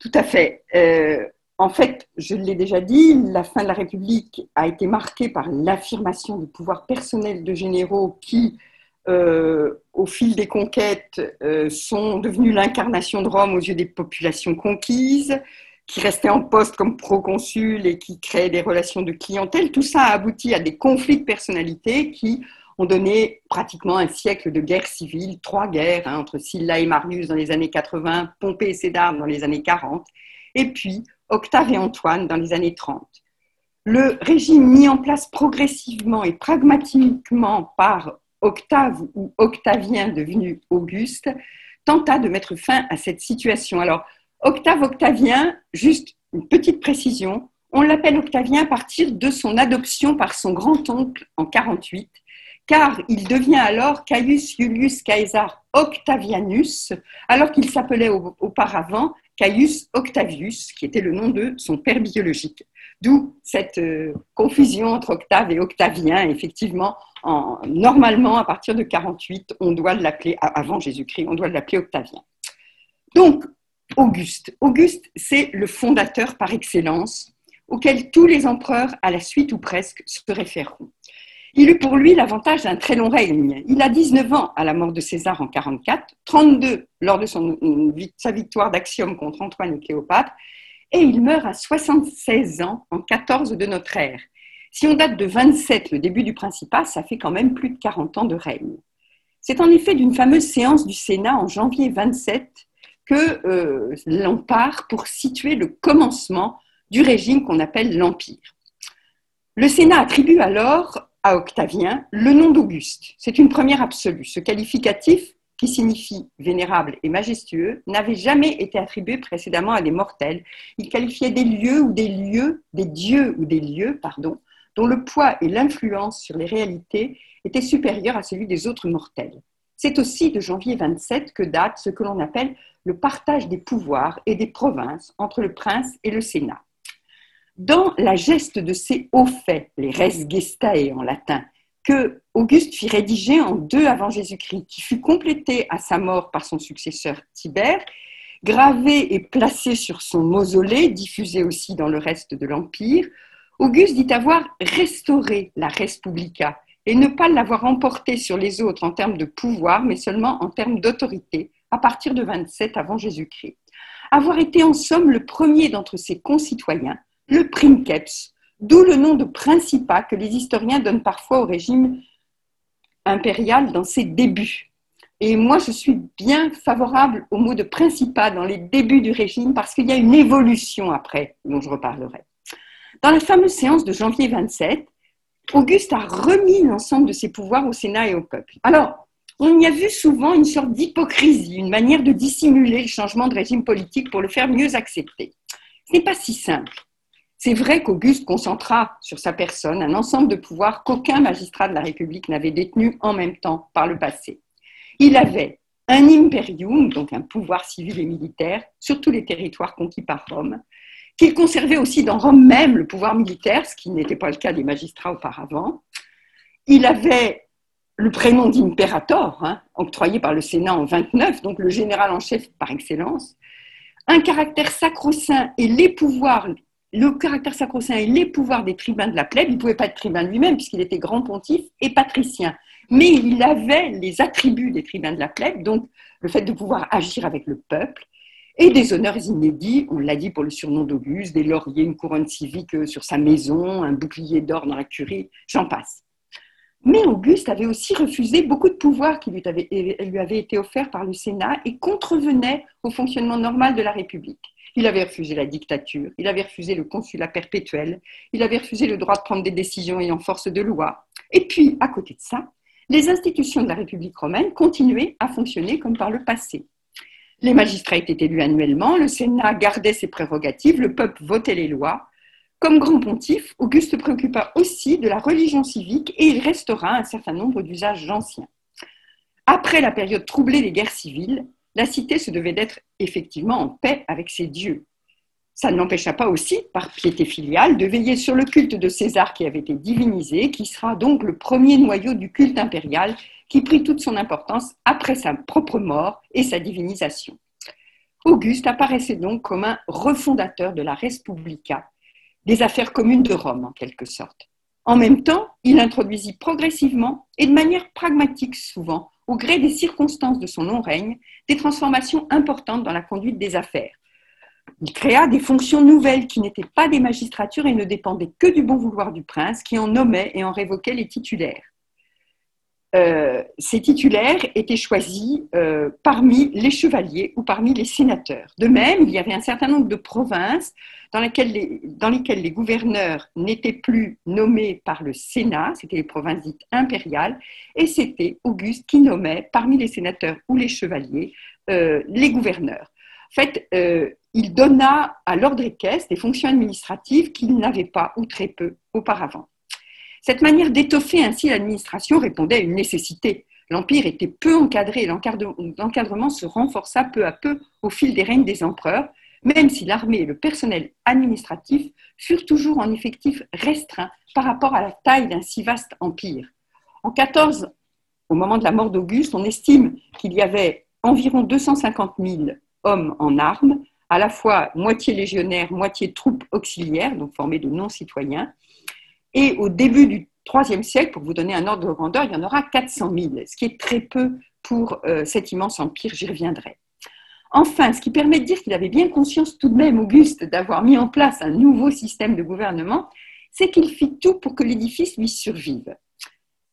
Tout à fait. Euh, en fait, je l'ai déjà dit, la fin de la République a été marquée par l'affirmation du pouvoir personnel de généraux qui, euh, au fil des conquêtes, euh, sont devenus l'incarnation de Rome aux yeux des populations conquises, qui restaient en poste comme proconsuls et qui créaient des relations de clientèle. Tout ça a abouti à des conflits de personnalité qui ont donné pratiquement un siècle de guerre civile, trois guerres hein, entre Sylla et Marius dans les années 80, Pompée et Cédar dans les années 40, et puis Octave et Antoine dans les années 30. Le régime mis en place progressivement et pragmatiquement par Octave ou Octavien devenu Auguste tenta de mettre fin à cette situation. Alors, Octave Octavien, juste une petite précision, on l'appelle Octavien à partir de son adoption par son grand-oncle en 48 car il devient alors Caius Iulius Caesar Octavianus, alors qu'il s'appelait auparavant Caius Octavius, qui était le nom de son père biologique. D'où cette euh, confusion entre Octave et Octavien. Effectivement, normalement, à partir de 48, on doit l'appeler, avant Jésus-Christ, on doit l'appeler Octavien. Donc, Auguste. Auguste, c'est le fondateur par excellence, auquel tous les empereurs, à la suite ou presque, se référeront. Il eut pour lui l'avantage d'un très long règne. Il a 19 ans à la mort de César en 44, 32 lors de sa victoire d'Axiome contre Antoine et Cléopâtre, et il meurt à 76 ans en 14 de notre ère. Si on date de 27, le début du Principat, ça fait quand même plus de 40 ans de règne. C'est en effet d'une fameuse séance du Sénat en janvier 27 que euh, l'on part pour situer le commencement du régime qu'on appelle l'Empire. Le Sénat attribue alors à Octavien le nom d'Auguste. C'est une première absolue. Ce qualificatif, qui signifie vénérable et majestueux, n'avait jamais été attribué précédemment à des mortels. Il qualifiait des lieux ou des lieux, des dieux ou des lieux, pardon, dont le poids et l'influence sur les réalités étaient supérieurs à celui des autres mortels. C'est aussi de janvier 27 que date ce que l'on appelle le partage des pouvoirs et des provinces entre le prince et le Sénat. Dans la geste de ces hauts faits, les res gestae en latin, que Auguste fit rédiger en 2 avant Jésus-Christ, qui fut complété à sa mort par son successeur Tibère, gravé et placé sur son mausolée, diffusé aussi dans le reste de l'Empire, Auguste dit avoir restauré la res publica et ne pas l'avoir emporté sur les autres en termes de pouvoir, mais seulement en termes d'autorité, à partir de 27 avant Jésus-Christ. Avoir été en somme le premier d'entre ses concitoyens le princeps, d'où le nom de principat que les historiens donnent parfois au régime impérial dans ses débuts. Et moi, je suis bien favorable au mot de principat dans les débuts du régime parce qu'il y a une évolution après, dont je reparlerai. Dans la fameuse séance de janvier 27, Auguste a remis l'ensemble de ses pouvoirs au Sénat et au peuple. Alors, on y a vu souvent une sorte d'hypocrisie, une manière de dissimuler le changement de régime politique pour le faire mieux accepter. Ce n'est pas si simple. C'est vrai qu'Auguste concentra sur sa personne un ensemble de pouvoirs qu'aucun magistrat de la République n'avait détenu en même temps par le passé. Il avait un imperium, donc un pouvoir civil et militaire, sur tous les territoires conquis par Rome, qu'il conservait aussi dans Rome même le pouvoir militaire, ce qui n'était pas le cas des magistrats auparavant. Il avait le prénom d'imperator, hein, octroyé par le Sénat en 29, donc le général en chef par excellence, un caractère sacro-saint et les pouvoirs le caractère sacro-saint et les pouvoirs des tribuns de la plèbe. Il ne pouvait pas être tribun lui-même puisqu'il était grand pontife et patricien. Mais il avait les attributs des tribuns de la plèbe, donc le fait de pouvoir agir avec le peuple, et des honneurs inédits, on l'a dit pour le surnom d'Auguste, des lauriers, une couronne civique sur sa maison, un bouclier d'or dans la curie, j'en passe. Mais Auguste avait aussi refusé beaucoup de pouvoirs qui lui avaient, lui avaient été offerts par le Sénat et contrevenaient au fonctionnement normal de la République. Il avait refusé la dictature, il avait refusé le consulat perpétuel, il avait refusé le droit de prendre des décisions ayant force de loi. Et puis, à côté de ça, les institutions de la République romaine continuaient à fonctionner comme par le passé. Les magistrats étaient élus annuellement, le Sénat gardait ses prérogatives, le peuple votait les lois. Comme grand pontife, Auguste préoccupa aussi de la religion civique et il restaura un certain nombre d'usages anciens. Après la période troublée des guerres civiles, la cité se devait d'être effectivement en paix avec ses dieux. Ça ne l'empêcha pas aussi, par piété filiale, de veiller sur le culte de César qui avait été divinisé, qui sera donc le premier noyau du culte impérial qui prit toute son importance après sa propre mort et sa divinisation. Auguste apparaissait donc comme un refondateur de la Respublica, des affaires communes de Rome en quelque sorte. En même temps, il introduisit progressivement et de manière pragmatique souvent au gré des circonstances de son non-règne, des transformations importantes dans la conduite des affaires. Il créa des fonctions nouvelles qui n'étaient pas des magistratures et ne dépendaient que du bon vouloir du prince, qui en nommait et en révoquait les titulaires. Euh, ces titulaires étaient choisis euh, parmi les chevaliers ou parmi les sénateurs. De même, il y avait un certain nombre de provinces dans lesquelles les, gouverneurs n'étaient plus nommés par le Sénat, c'était les provinces dites impériales, et c'était Auguste qui nommait parmi les sénateurs ou les chevaliers euh, les gouverneurs. En fait, il donna à l'ordre équestre des fonctions administratives qu'il n'avait pas ou très peu auparavant. Cette manière d'étoffer ainsi l'administration répondait à une nécessité. L'empire était peu encadré et l'encadrement se renforça peu à peu au fil des règnes des empereurs, même si l'armée et le personnel administratif furent toujours en effectif restreint par rapport à la taille d'un si vaste empire. En 14, au moment de la mort d'Auguste, on estime qu'il y avait environ 250 000 hommes en armes, à la fois moitié légionnaires, moitié troupes auxiliaires, donc formées de non-citoyens. Et au début du IIIe siècle, pour vous donner un ordre de grandeur, il y en aura 400 000, ce qui est très peu pour euh, cet immense empire, j'y reviendrai. Enfin, ce qui permet de dire qu'il avait bien conscience tout de même, Auguste, d'avoir mis en place un nouveau système de gouvernement, c'est qu'il fit tout pour que l'édifice lui survive.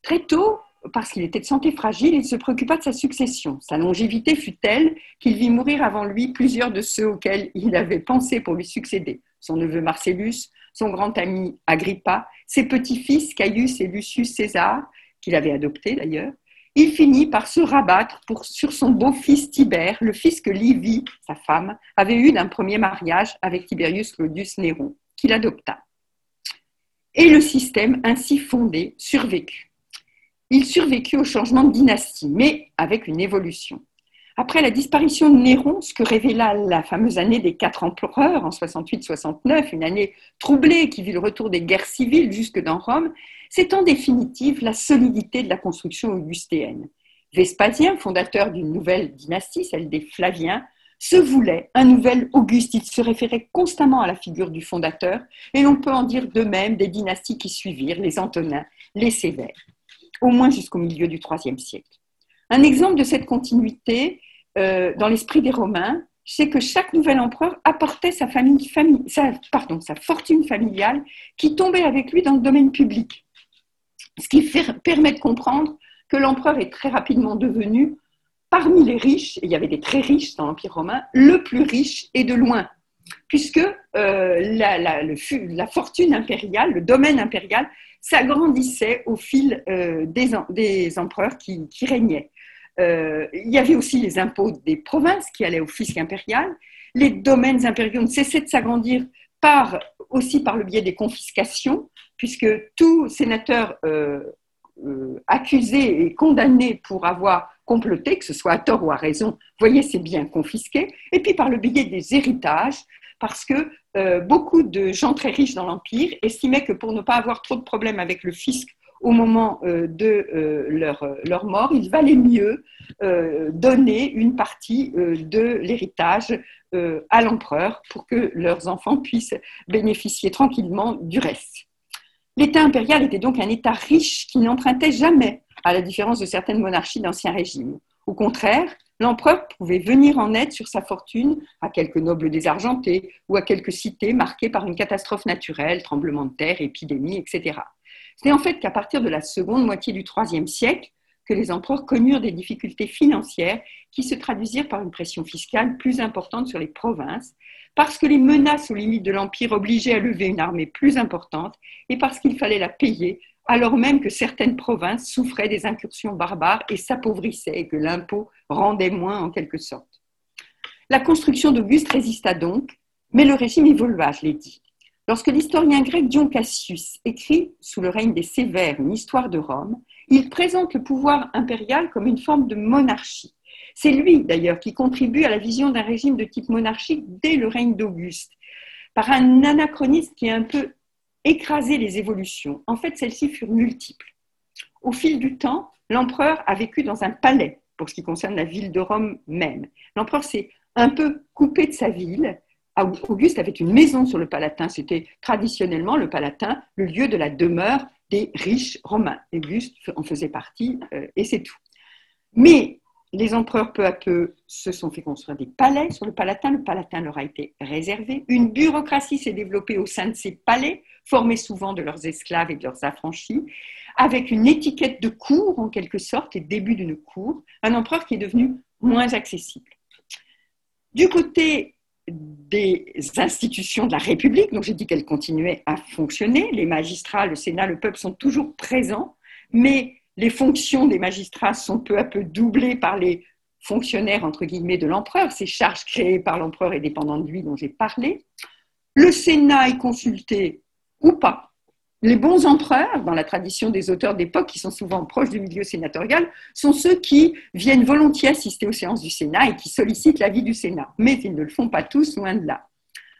Très tôt, parce qu'il était de santé fragile, il se préoccupa de sa succession. Sa longévité fut telle qu'il vit mourir avant lui plusieurs de ceux auxquels il avait pensé pour lui succéder. Son neveu Marcellus, son grand ami Agrippa, ses petits-fils Caius et Lucius César, qu'il avait adoptés d'ailleurs. Il finit par se rabattre sur son beau-fils Tibère, le fils que Livie, sa femme, avait eu d'un premier mariage avec Tiberius Claudius Néron, qu'il adopta. Et le système ainsi fondé survécut. Il survécut au changement de dynastie, mais avec une évolution. Après la disparition de Néron, ce que révéla la fameuse année des quatre empereurs en 68-69, une année troublée qui vit le retour des guerres civiles jusque dans Rome, c'est en définitive la solidité de la construction augustéenne. Vespasien, fondateur d'une nouvelle dynastie, celle des Flaviens, se voulait un nouvel Auguste. Il se référait constamment à la figure du fondateur, et l'on peut en dire de même des dynasties qui suivirent, les Antonins, les Sévères au moins jusqu'au milieu du IIIe siècle. Un exemple de cette continuité euh, dans l'esprit des Romains, c'est que chaque nouvel empereur apportait sa, fortune familiale qui tombait avec lui dans le domaine public. Ce qui permet de comprendre que l'empereur est très rapidement devenu, parmi les riches, et il y avait des très riches dans l'Empire romain, le plus riche et de loin, puisque euh, la, la, fortune impériale, le domaine impérial, s'agrandissait au fil euh, des, empereurs qui, régnaient. Euh, il y avait aussi les impôts des provinces qui allaient au fisc impérial. Les domaines impériaux ne cessaient de s'agrandir par, aussi par le biais des confiscations, puisque tout sénateur euh, accusé et condamné pour avoir comploté, que ce soit à tort ou à raison, voyait ses biens confisqués, et puis par le biais des héritages, parce que euh, beaucoup de gens très riches dans l'Empire estimaient que pour ne pas avoir trop de problèmes avec le fisc au moment euh, de euh, leur, leur, mort, il valait mieux donner une partie de l'héritage à l'empereur pour que leurs enfants puissent bénéficier tranquillement du reste. L'État impérial était donc un État riche qui n'empruntait jamais, à la différence de certaines monarchies d'ancien régime. Au contraire, l'empereur pouvait venir en aide sur sa fortune à quelques nobles désargentés ou à quelques cités marquées par une catastrophe naturelle, tremblement de terre, épidémie, etc. C'est en fait qu'à partir de la seconde moitié du IIIe siècle que les empereurs connurent des difficultés financières qui se traduisirent par une pression fiscale plus importante sur les provinces, parce que les menaces aux limites de l'Empire obligeaient à lever une armée plus importante et parce qu'il fallait la payer alors même que certaines provinces souffraient des incursions barbares et s'appauvrissaient et que l'impôt rendait moins en quelque sorte. La construction d'Auguste résista donc, mais le régime évolua, je l'ai dit. Lorsque l'historien grec Dion Cassius écrit, sous le règne des Sévères, une histoire de Rome, il présente le pouvoir impérial comme une forme de monarchie. C'est lui, d'ailleurs, qui contribue à la vision d'un régime de type monarchique dès le règne d'Auguste, par un anachronisme qui est un peu écraser les évolutions. En fait, celles-ci furent multiples. Au fil du temps, l'empereur a vécu dans un palais, pour ce qui concerne la ville de Rome même. L'empereur s'est un peu coupé de sa ville. Auguste avait une maison sur le Palatin. C'était traditionnellement le Palatin, le lieu de la demeure des riches romains. Auguste en faisait partie euh, et c'est tout. Mais les empereurs, peu à peu, se sont fait construire des palais sur le Palatin. Le Palatin leur a été réservé. Une bureaucratie s'est développée au sein de ces palais, formés souvent de leurs esclaves et de leurs affranchis, avec une étiquette de cour, en quelque sorte, et début d'une cour. Un empereur qui est devenu moins accessible. Du côté des institutions de la République, dont j'ai dit qu'elles continuaient à fonctionner, les magistrats, le Sénat, le peuple sont toujours présents, mais les fonctions des magistrats sont peu à peu doublées par les fonctionnaires, entre guillemets, de l'empereur, ces charges créées par l'empereur et dépendantes de lui dont j'ai parlé. Le Sénat est consulté ou pas, les bons empereurs, dans la tradition des auteurs d'époque qui sont souvent proches du milieu sénatorial, sont ceux qui viennent volontiers assister aux séances du Sénat et qui sollicitent l'avis du Sénat. Mais ils ne le font pas tous, loin de là.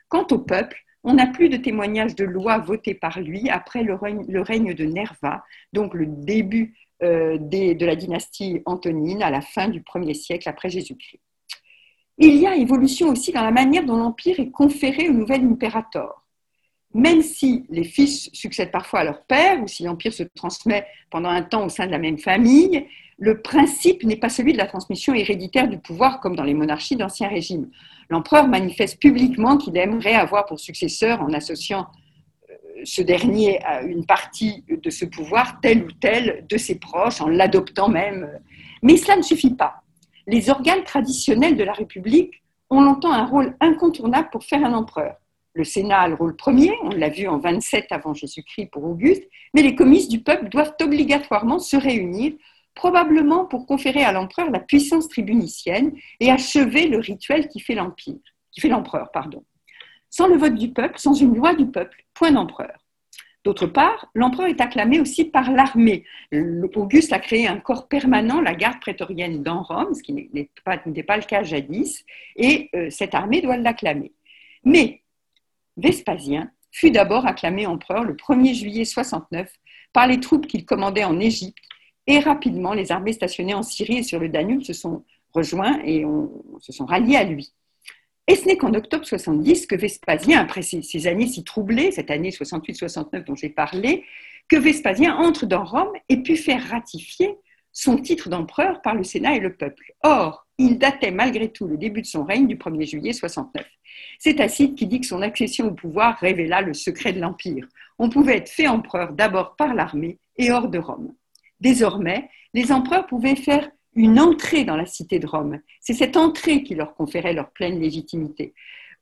Quant au peuple, on n'a plus de témoignages de lois votées par lui après le règne, de Nerva, donc le début euh, de la dynastie antonine à la fin du 1er siècle après Jésus-Christ. Il y a évolution aussi dans la manière dont l'empire est conféré au nouvel impérator même si les fils succèdent parfois à leur père ou si l'empire se transmet pendant un temps au sein de la même famille, le principe n'est pas celui de la transmission héréditaire du pouvoir comme dans les monarchies d'Ancien Régime. L'empereur manifeste publiquement qu'il aimerait avoir pour successeur, en associant euh, ce dernier à une partie de ce pouvoir, tel ou tel de ses proches, en l'adoptant même. Mais cela ne suffit pas. Les organes traditionnels de la République ont longtemps un rôle incontournable pour faire un empereur. Le Sénat a le rôle premier, on l'a vu en 27 avant Jésus-Christ pour Auguste, mais les comices du peuple doivent obligatoirement se réunir, probablement pour conférer à l'empereur la puissance tribunicienne et achever le rituel qui fait l'empire, qui fait l'empereur, pardon. Sans le vote du peuple, sans une loi du peuple, point d'empereur. D'autre part, l'empereur est acclamé aussi par l'armée. Auguste a créé un corps permanent, la garde prétorienne dans Rome, ce qui n'était pas, le cas jadis, et euh, cette armée doit l'acclamer. Mais Vespasien fut d'abord acclamé empereur le 1er juillet 69 par les troupes qu'il commandait en Égypte et rapidement les armées stationnées en Syrie et sur le Danube se sont rejoints et se sont ralliés à lui. Et ce n'est qu'en octobre 70 que Vespasien, après ces, années si troublées, cette année 68-69 dont j'ai parlé, que Vespasien entre dans Rome et put faire ratifier son titre d'empereur par le Sénat et le peuple. Or, il datait malgré tout le début de son règne du 1er juillet 69. C'est Tacite qui dit que son accession au pouvoir révéla le secret de l'Empire. On pouvait être fait empereur d'abord par l'armée et hors de Rome. Désormais, les empereurs pouvaient faire une entrée dans la cité de Rome. C'est cette entrée qui leur conférait leur pleine légitimité.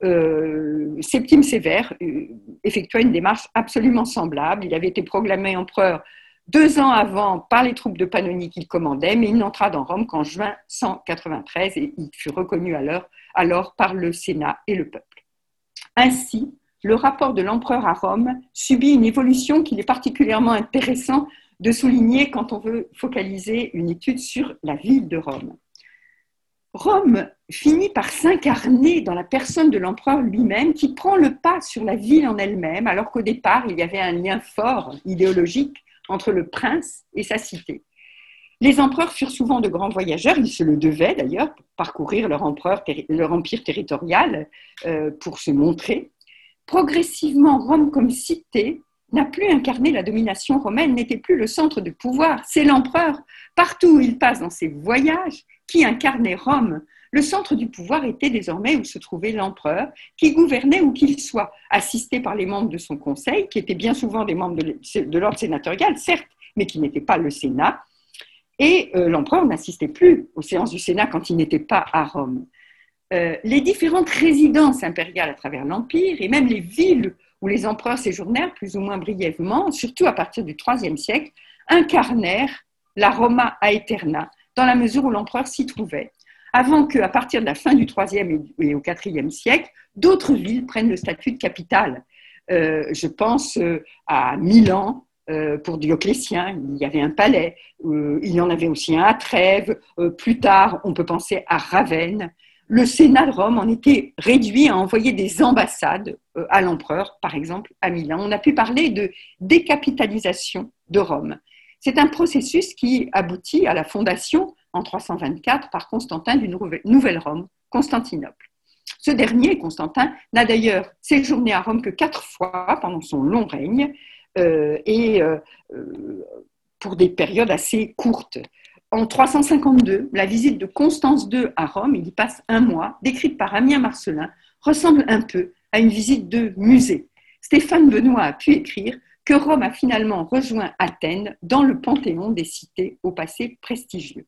Euh, Septime Sévère euh, effectua une démarche absolument semblable. Il avait été proclamé empereur deux ans avant par les troupes de Pannonie qu'il commandait, mais il n'entra dans Rome qu'en juin 193 et il fut reconnu alors, alors par le Sénat et le peuple. Ainsi, le rapport de l'empereur à Rome subit une évolution qu'il est particulièrement intéressant de souligner quand on veut focaliser une étude sur la ville de Rome. Rome finit par s'incarner dans la personne de l'empereur lui-même qui prend le pas sur la ville en elle-même, alors qu'au départ, il y avait un lien fort idéologique entre le prince et sa cité. Les empereurs furent souvent de grands voyageurs, ils se le devaient d'ailleurs, pour parcourir leur, empire territorial euh, pour se montrer. Progressivement, Rome comme cité n'a plus incarné la domination romaine, n'était plus le centre de pouvoir, c'est l'empereur, partout où il passe dans ses voyages, qui incarnait Rome. Le centre du pouvoir était désormais où se trouvait l'empereur, qui gouvernait où qu'il soit, assisté par les membres de son conseil, qui étaient bien souvent des membres de l'ordre sénatorial, certes, mais qui n'étaient pas le Sénat. Et euh, l'empereur n'assistait plus aux séances du Sénat quand il n'était pas à Rome. Euh, les différentes résidences impériales à travers l'Empire et même les villes où les empereurs séjournèrent plus ou moins brièvement, surtout à partir du IIIe siècle, incarnèrent la Roma aeterna, dans la mesure où l'empereur s'y trouvait avant qu'à partir de la fin du IIIe et au IVe siècle, d'autres villes prennent le statut de capitale. Euh, je pense euh, à Milan, euh, pour Dioclétien, il y avait un palais, il y en avait aussi un à Trèves, plus tard on peut penser à Ravenne. Le Sénat de Rome en était réduit à envoyer des ambassades à l'empereur, par exemple à Milan. On a pu parler de décapitalisation de Rome. C'est un processus qui aboutit à la fondation en 324 par Constantin d'une nouvelle Rome, Constantinople. Ce dernier, Constantin, n'a d'ailleurs séjourné à Rome que quatre fois pendant son long règne euh, et euh, euh, pour des périodes assez courtes. En 352, la visite de Constance II à Rome, il y passe un mois, décrite par Amien Marcelin, ressemble un peu à une visite de musée. Stéphane Benoît a pu écrire que Rome a finalement rejoint Athènes dans le panthéon des cités au passé prestigieux.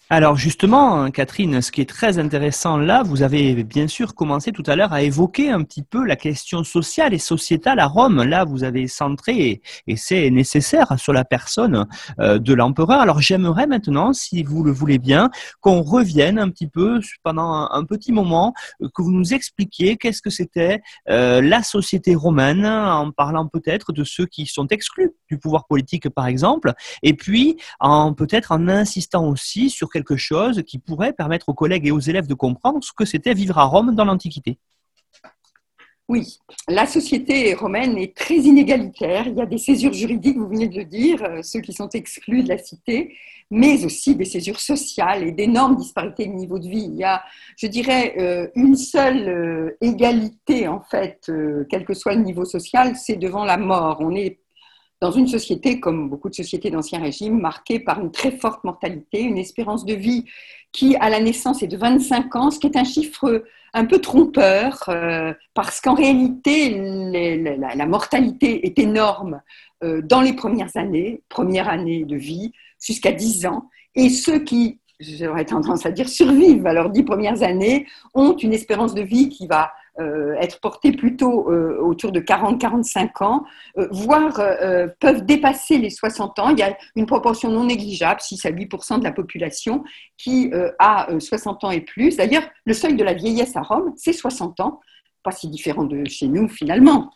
Alors justement, hein, Catherine, ce qui est très intéressant là, vous avez bien sûr commencé tout à l'heure à évoquer un petit peu la question sociale et sociétale à Rome. Là, vous avez centré, et c'est nécessaire, sur la personne euh, de l'empereur. Alors j'aimerais maintenant, si vous le voulez bien, qu'on revienne un petit peu pendant un, petit moment, euh, que vous nous expliquiez qu'est-ce que c'était euh, la société romaine, en parlant peut-être de ceux qui sont exclus du pouvoir politique, par exemple, et puis en peut-être en insistant aussi sur quelque chose qui pourrait permettre aux collègues et aux élèves de comprendre ce que c'était vivre à Rome dans l'Antiquité. Oui, la société romaine est très inégalitaire. Il y a des césures juridiques, vous venez de le dire, euh, ceux qui sont exclus de la cité, mais aussi des césures sociales et d'énormes disparités de niveau de vie. Il y a, je dirais, euh, une seule euh, égalité, en fait, quel que soit le niveau social, c'est devant la mort. On est dans une société, comme beaucoup de sociétés d'ancien régime, marquée par une très forte mortalité, une espérance de vie qui, à la naissance, est de 25 ans, ce qui est un chiffre un peu trompeur, euh, parce qu'en réalité, la, mortalité est énorme euh, dans les premières années, première année de vie, jusqu'à 10 ans, et ceux qui, j'aurais tendance à dire, survivent à leurs 10 premières années, ont une espérance de vie qui va être portés plutôt euh, autour de 40-45 ans, euh, voire peuvent dépasser les 60 ans. Il y a une proportion non négligeable, 6 à 8% de la population, qui a 60 ans et plus. D'ailleurs, le seuil de la vieillesse à Rome, c'est 60 ans, pas si différent de chez nous finalement.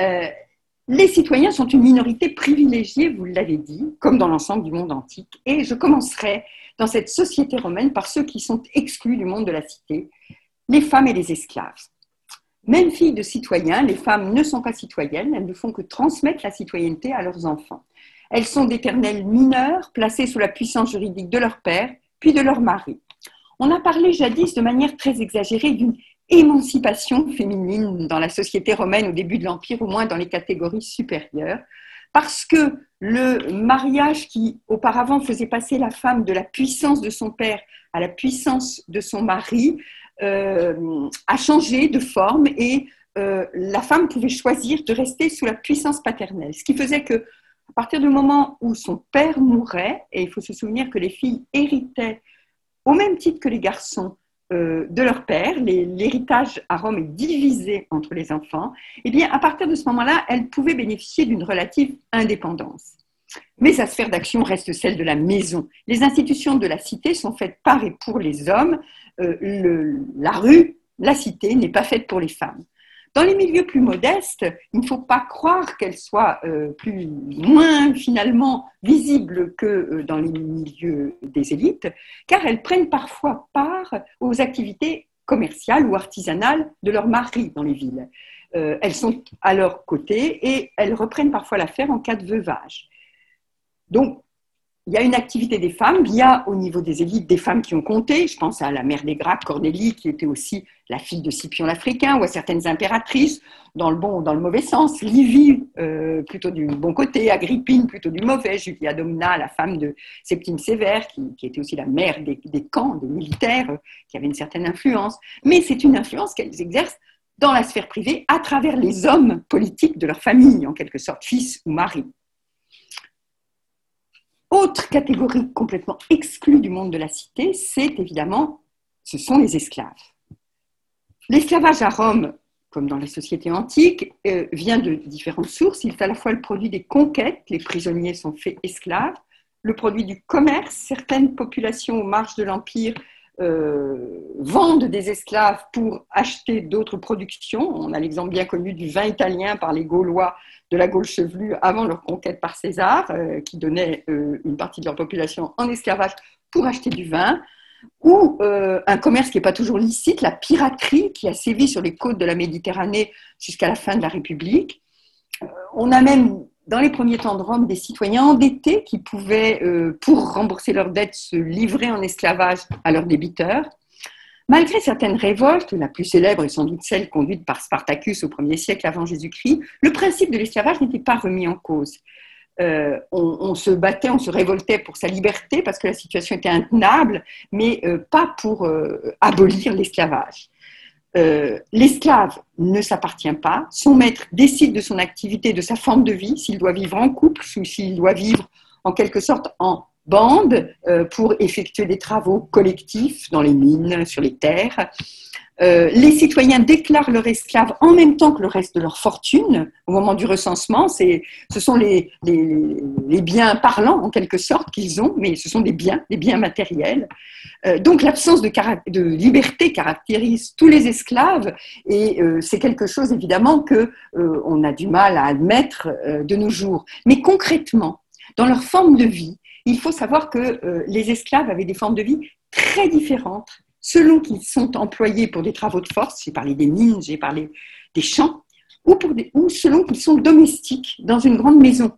les citoyens sont une minorité privilégiée, vous l'avez dit, comme dans l'ensemble du monde antique. Et je commencerai dans cette société romaine par ceux qui sont exclus du monde de la cité, les femmes et les esclaves. Même filles de citoyens, les femmes ne sont pas citoyennes, elles ne font que transmettre la citoyenneté à leurs enfants. Elles sont d'éternelles mineures, placées sous la puissance juridique de leur père, puis de leur mari. On a parlé jadis de manière très exagérée d'une émancipation féminine dans la société romaine au début de l'Empire, au moins dans les catégories supérieures, parce que le mariage qui auparavant faisait passer la femme de la puissance de son père à la puissance de son mari a changé de forme et euh, la femme pouvait choisir de rester sous la puissance paternelle. Ce qui faisait que, à partir du moment où son père mourait, et il faut se souvenir que les filles héritaient au même titre que les garçons euh, de leur père, l'héritage à Rome est divisé entre les enfants, et eh bien à partir de ce moment-là, elles pouvaient bénéficier d'une relative indépendance. Mais sa sphère d'action reste celle de la maison. Les institutions de la cité sont faites par et pour les hommes, euh, la rue, la cité n'est pas faite pour les femmes. Dans les milieux plus modestes, il ne faut pas croire qu'elles soient euh, plus, moins finalement visibles que euh, dans les milieux des élites, car elles prennent parfois part aux activités commerciales ou artisanales de leur mari dans les villes. elles sont à leur côté et elles reprennent parfois l'affaire en cas de veuvage. Donc, il y a une activité des femmes, il y a au niveau des élites des femmes qui ont compté, je pense à la mère des Gracques, Cornélie, qui était aussi la fille de Scipion l'Africain, ou à certaines impératrices, dans le bon ou dans le mauvais sens, Livie, euh, plutôt du bon côté, Agrippine, plutôt du mauvais, Julia Domna, la femme de Septime Sévère, qui, était aussi la mère des, des, camps, des militaires, qui avait une certaine influence. Mais c'est une influence qu'elles exercent dans la sphère privée à travers les hommes politiques de leur famille, en quelque sorte, fils ou mari. Autre catégorie complètement exclue du monde de la cité, c'est évidemment, ce sont les esclaves. L'esclavage à Rome, comme dans les sociétés antiques, euh, vient de différentes sources. Il est à la fois le produit des conquêtes, les prisonniers sont faits esclaves, le produit du commerce, certaines populations aux marges de l'Empire euh, vendent des esclaves pour acheter d'autres productions. On a l'exemple bien connu du vin italien par les Gaulois de la Gaule chevelue avant leur conquête par César, euh, qui donnait euh, une partie de leur population en esclavage pour acheter du vin, ou un commerce qui n'est pas toujours licite, la piraterie qui a sévi sur les côtes de la Méditerranée jusqu'à la fin de la République. on a même dans les premiers temps de Rome, des citoyens endettés qui pouvaient, euh, pour rembourser leurs dettes, se livrer en esclavage à leurs débiteurs. Malgré certaines révoltes, la plus célèbre est sans doute celle conduite par Spartacus au 1er siècle avant Jésus-Christ, le principe de l'esclavage n'était pas remis en cause. Euh, on, se battait, on se révoltait pour sa liberté parce que la situation était intenable, mais euh, pas pour abolir l'esclavage. Euh, l'esclave ne s'appartient pas, son maître décide de son activité, de sa forme de vie, s'il doit vivre en couple ou s'il doit vivre en quelque sorte en bandes pour effectuer des travaux collectifs dans les mines, sur les terres. Euh, les citoyens déclarent leurs esclaves en même temps que le reste de leur fortune au moment du recensement. ce sont les, biens parlants en quelque sorte qu'ils ont, mais ce sont des biens, des biens matériels. Euh, donc l'absence de, liberté caractérise tous les esclaves et euh, c'est quelque chose évidemment que on a du mal à admettre de nos jours. Mais concrètement, dans leur forme de vie, il faut savoir que les esclaves avaient des formes de vie très différentes selon qu'ils sont employés pour des travaux de force, j'ai parlé des mines, j'ai parlé des champs, ou, pour ou selon qu'ils sont domestiques dans une grande maison.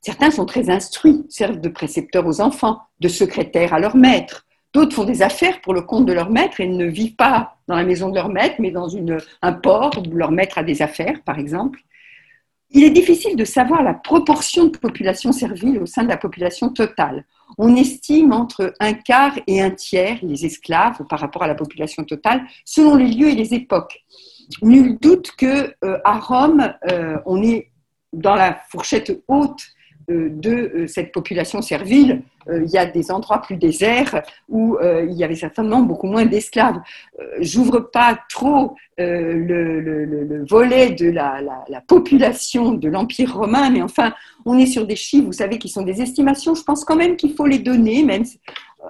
Certains sont très instruits, servent de précepteurs aux enfants, de secrétaires à leur maître. D'autres font des affaires pour le compte de leur maître et ne vivent pas dans la maison de leur maître, mais dans un port où leur maître a des affaires, par exemple. Il est difficile de savoir la proportion de population servile au sein de la population totale on estime entre un quart et un tiers les esclaves par rapport à la population totale, selon les lieux et les époques. Nul doute que euh, à Rome, euh, on est dans la fourchette haute de cette population servile. Il y a des endroits plus déserts où il y avait certainement beaucoup moins d'esclaves. J'ouvre pas trop le, volet de la, la population de l'Empire romain, mais enfin, on est sur des chiffres, vous savez, qui sont des estimations. Je pense quand même qu'il faut les donner, même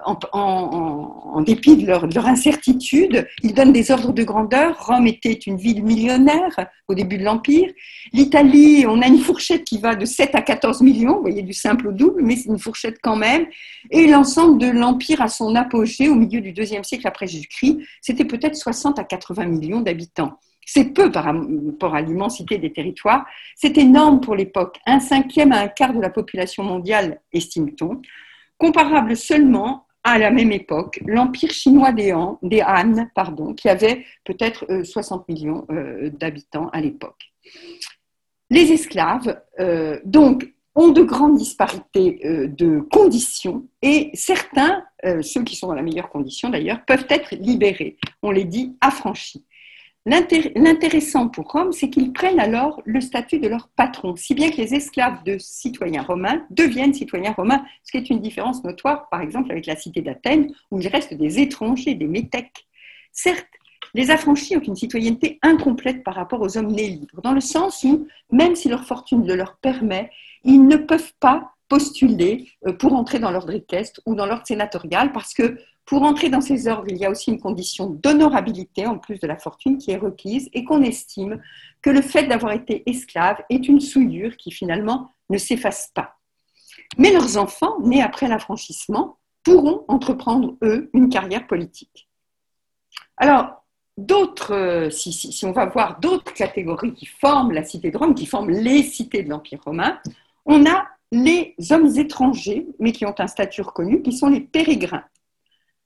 en, dépit de leur, incertitude. Ils donnent des ordres de grandeur. Rome était une ville millionnaire au début de l'Empire. L'Italie, on a une fourchette qui va de 7 à 14 millions, vous voyez, du simple au double, mais c'est une fourchette quand même. Et l'ensemble de l'Empire à son apogée au milieu du deuxième siècle après Jésus-Christ, c'était peut-être 60 à 80 millions d'habitants. C'est peu par rapport à l'immensité des territoires. C'est énorme pour l'époque. Un cinquième à un quart de la population mondiale, estime-t-on. Comparable seulement à la même époque, l'empire chinois des Han, qui avait peut-être 60 euh, millions euh, d'habitants à l'époque. Les esclaves, euh, donc, ont de grandes disparités de conditions et certains, ceux qui sont dans la meilleure condition d'ailleurs, peuvent être libérés. On les dit affranchis. L'intéressant pour Rome, c'est qu'ils prennent alors le statut de leur patron, si bien que les esclaves de citoyens romains deviennent citoyens romains, ce qui est une différence notoire, par exemple, avec la cité d'Athènes, où il reste des étrangers, des métèques. Certes, les affranchis ont une citoyenneté incomplète par rapport aux hommes nés libres, dans le sens où, même si leur fortune le leur permet, ils ne peuvent pas postuler euh, pour entrer dans l'ordre équestre ou dans l'ordre sénatorial, parce que pour entrer dans ces ordres, il y a aussi une condition d'honorabilité en plus de la fortune qui est requise et qu'on estime que le fait d'avoir été esclave est une souillure qui finalement ne s'efface pas. Mais leurs enfants, nés après l'affranchissement, pourront entreprendre, eux, une carrière politique. Alors, d'autres, euh, si, si, on va voir d'autres catégories qui forment la cité de Rome, qui forment les cités de l'Empire romain, on a les hommes étrangers, mais qui ont un statut reconnu, qui sont les pérégrins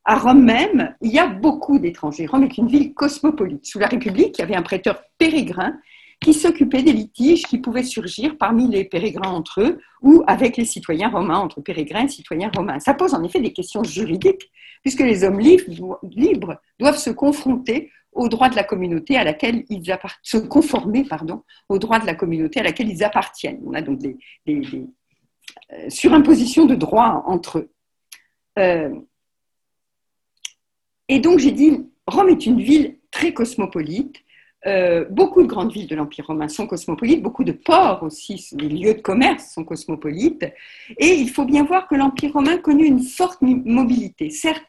à Rome même, il y a beaucoup d'étrangers. Rome est une ville cosmopolite. Sous la République, il y avait un prêteur pérégrin qui s'occupait des litiges qui pouvaient surgir parmi les pérégrins entre eux ou avec les citoyens romains, entre pérégrins et citoyens romains. Ça pose en effet des questions juridiques, puisque les hommes libres doivent se confronter aux droits de la communauté à laquelle ils se conformer pardon, aux droits de la communauté à laquelle ils appartiennent. On a donc des, surimpositions de droits entre eux. Euh, et donc j'ai dit, Rome est une ville très cosmopolite. Euh, beaucoup de grandes villes de l'Empire romain sont cosmopolites, beaucoup de ports aussi, les lieux de commerce sont cosmopolites. Et il faut bien voir que l'Empire romain connut une forte mobilité. Certes,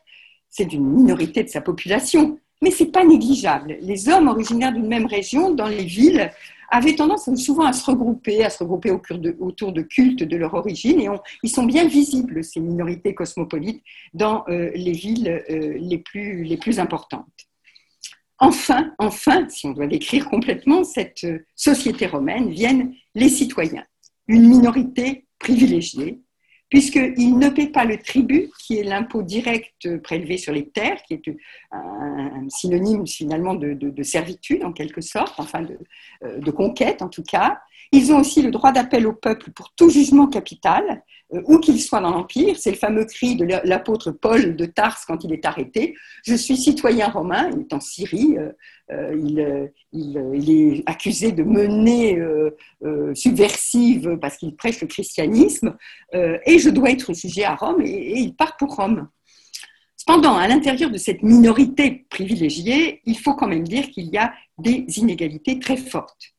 c'est d'une minorité de sa population, mais ce n'est pas négligeable. Les hommes originaires d'une même région, dans les villes, avaient tendance souvent à se regrouper, à se regrouper autour de cultes de leur origine, et ils sont bien visibles, ces minorités cosmopolites, dans euh, les villes euh, les, plus, les plus importantes. Enfin, enfin, si on doit décrire complètement cette euh, société romaine, viennent les citoyens, une minorité privilégiée, puisqu'ils ne paient pas le tribut, qui est l'impôt direct prélevé sur les terres, qui est un synonyme finalement de, servitude en quelque sorte, enfin euh, de, conquête en tout cas. Ils ont aussi le droit d'appel au peuple pour tout jugement capital, euh, où qu'il soit dans l'Empire. C'est le fameux cri de l'apôtre Paul de Tarse quand il est arrêté. Je suis citoyen romain, il est en Syrie, euh, il, il, est accusé de mener subversive parce qu'il prêche le christianisme, et je dois être réfugié à Rome, et, il part pour Rome. Cependant, à l'intérieur de cette minorité privilégiée, il faut quand même dire qu'il y a des inégalités très fortes.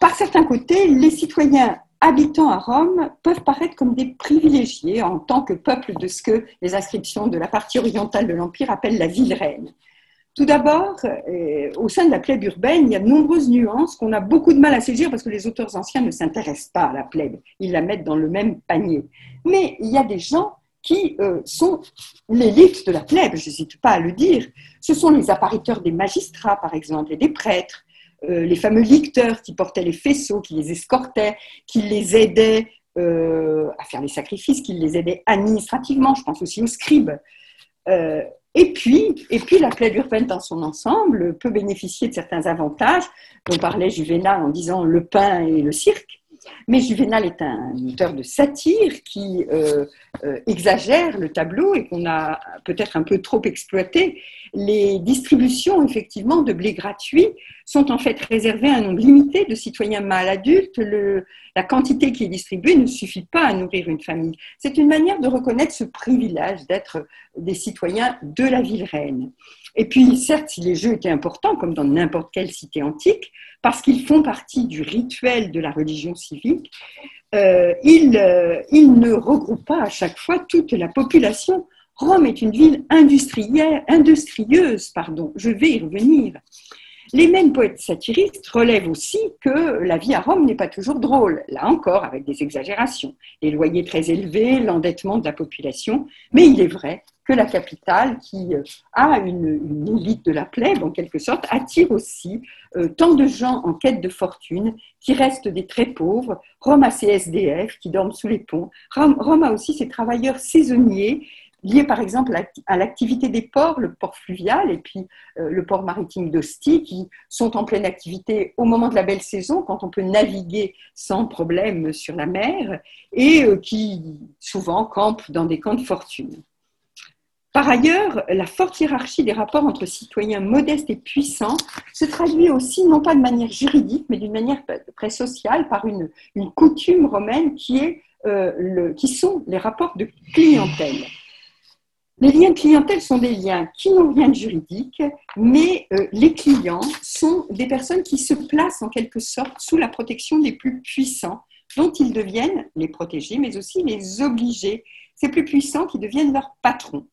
Par certains côtés, les citoyens habitants à Rome peuvent paraître comme des privilégiés en tant que peuple de ce que les inscriptions de la partie orientale de l'Empire appellent la ville reine. Tout d'abord, euh, au sein de la plèbe urbaine, il y a de nombreuses nuances qu'on a beaucoup de mal à saisir parce que les auteurs anciens ne s'intéressent pas à la plèbe. Ils la mettent dans le même panier. Mais il y a des gens qui euh, sont l'élite de la plèbe, je n'hésite pas à le dire. Ce sont les appariteurs des magistrats, par exemple, et des prêtres, euh, les fameux licteurs qui portaient les faisceaux, qui les escortaient, qui les aidaient à faire les sacrifices, qui les aidaient administrativement. Je pense aussi aux scribes. Et puis, et puis la plèbe urbaine dans son ensemble peut bénéficier de certains avantages dont parlait Juvénal en disant le pain et le cirque. Mais Juvénal est un auteur de satire qui euh, exagère le tableau et qu'on a peut-être un peu trop exploité. Les distributions, effectivement, de blé gratuit sont en fait réservées à un nombre limité de citoyens mâles adultes. la quantité qui est distribuée ne suffit pas à nourrir une famille. C'est une manière de reconnaître ce privilège d'être des citoyens de la ville reine. Et puis, certes, si les jeux étaient importants, comme dans n'importe quelle cité antique, parce qu'ils font partie du rituel de la religion civique, euh, ils, euh, ne regroupent pas à chaque fois toute la population. Rome est une ville industrielle, industrieuse, pardon, je vais y revenir. Les mêmes poètes satiristes relèvent aussi que la vie à Rome n'est pas toujours drôle, là encore avec des exagérations, les loyers très élevés, l'endettement de la population, mais il est vrai que la capitale, qui euh, a une, élite de la plèbe en quelque sorte, attire aussi euh, tant de gens en quête de fortune qui restent des très pauvres. Rome a ses SDF qui dorment sous les ponts. Rome a aussi ses travailleurs saisonniers liés par exemple à l'activité des ports, le port fluvial et puis euh, le port maritime d'Ostie, qui sont en pleine activité au moment de la belle saison, quand on peut naviguer sans problème sur la mer, et euh, qui souvent campent dans des camps de fortune. Par ailleurs, la forte hiérarchie des rapports entre citoyens modestes et puissants se traduit aussi, non pas de manière juridique, mais d'une manière très sociale, par une, coutume romaine qui, est, euh, le, qui sont les rapports de clientèle. Les liens de clientèle sont des liens qui n'ont rien de juridique, mais euh, les clients sont des personnes qui se placent en quelque sorte sous la protection des plus puissants, dont ils deviennent les protégés, mais aussi les obligés. Ces plus puissants qui deviennent leurs patrons.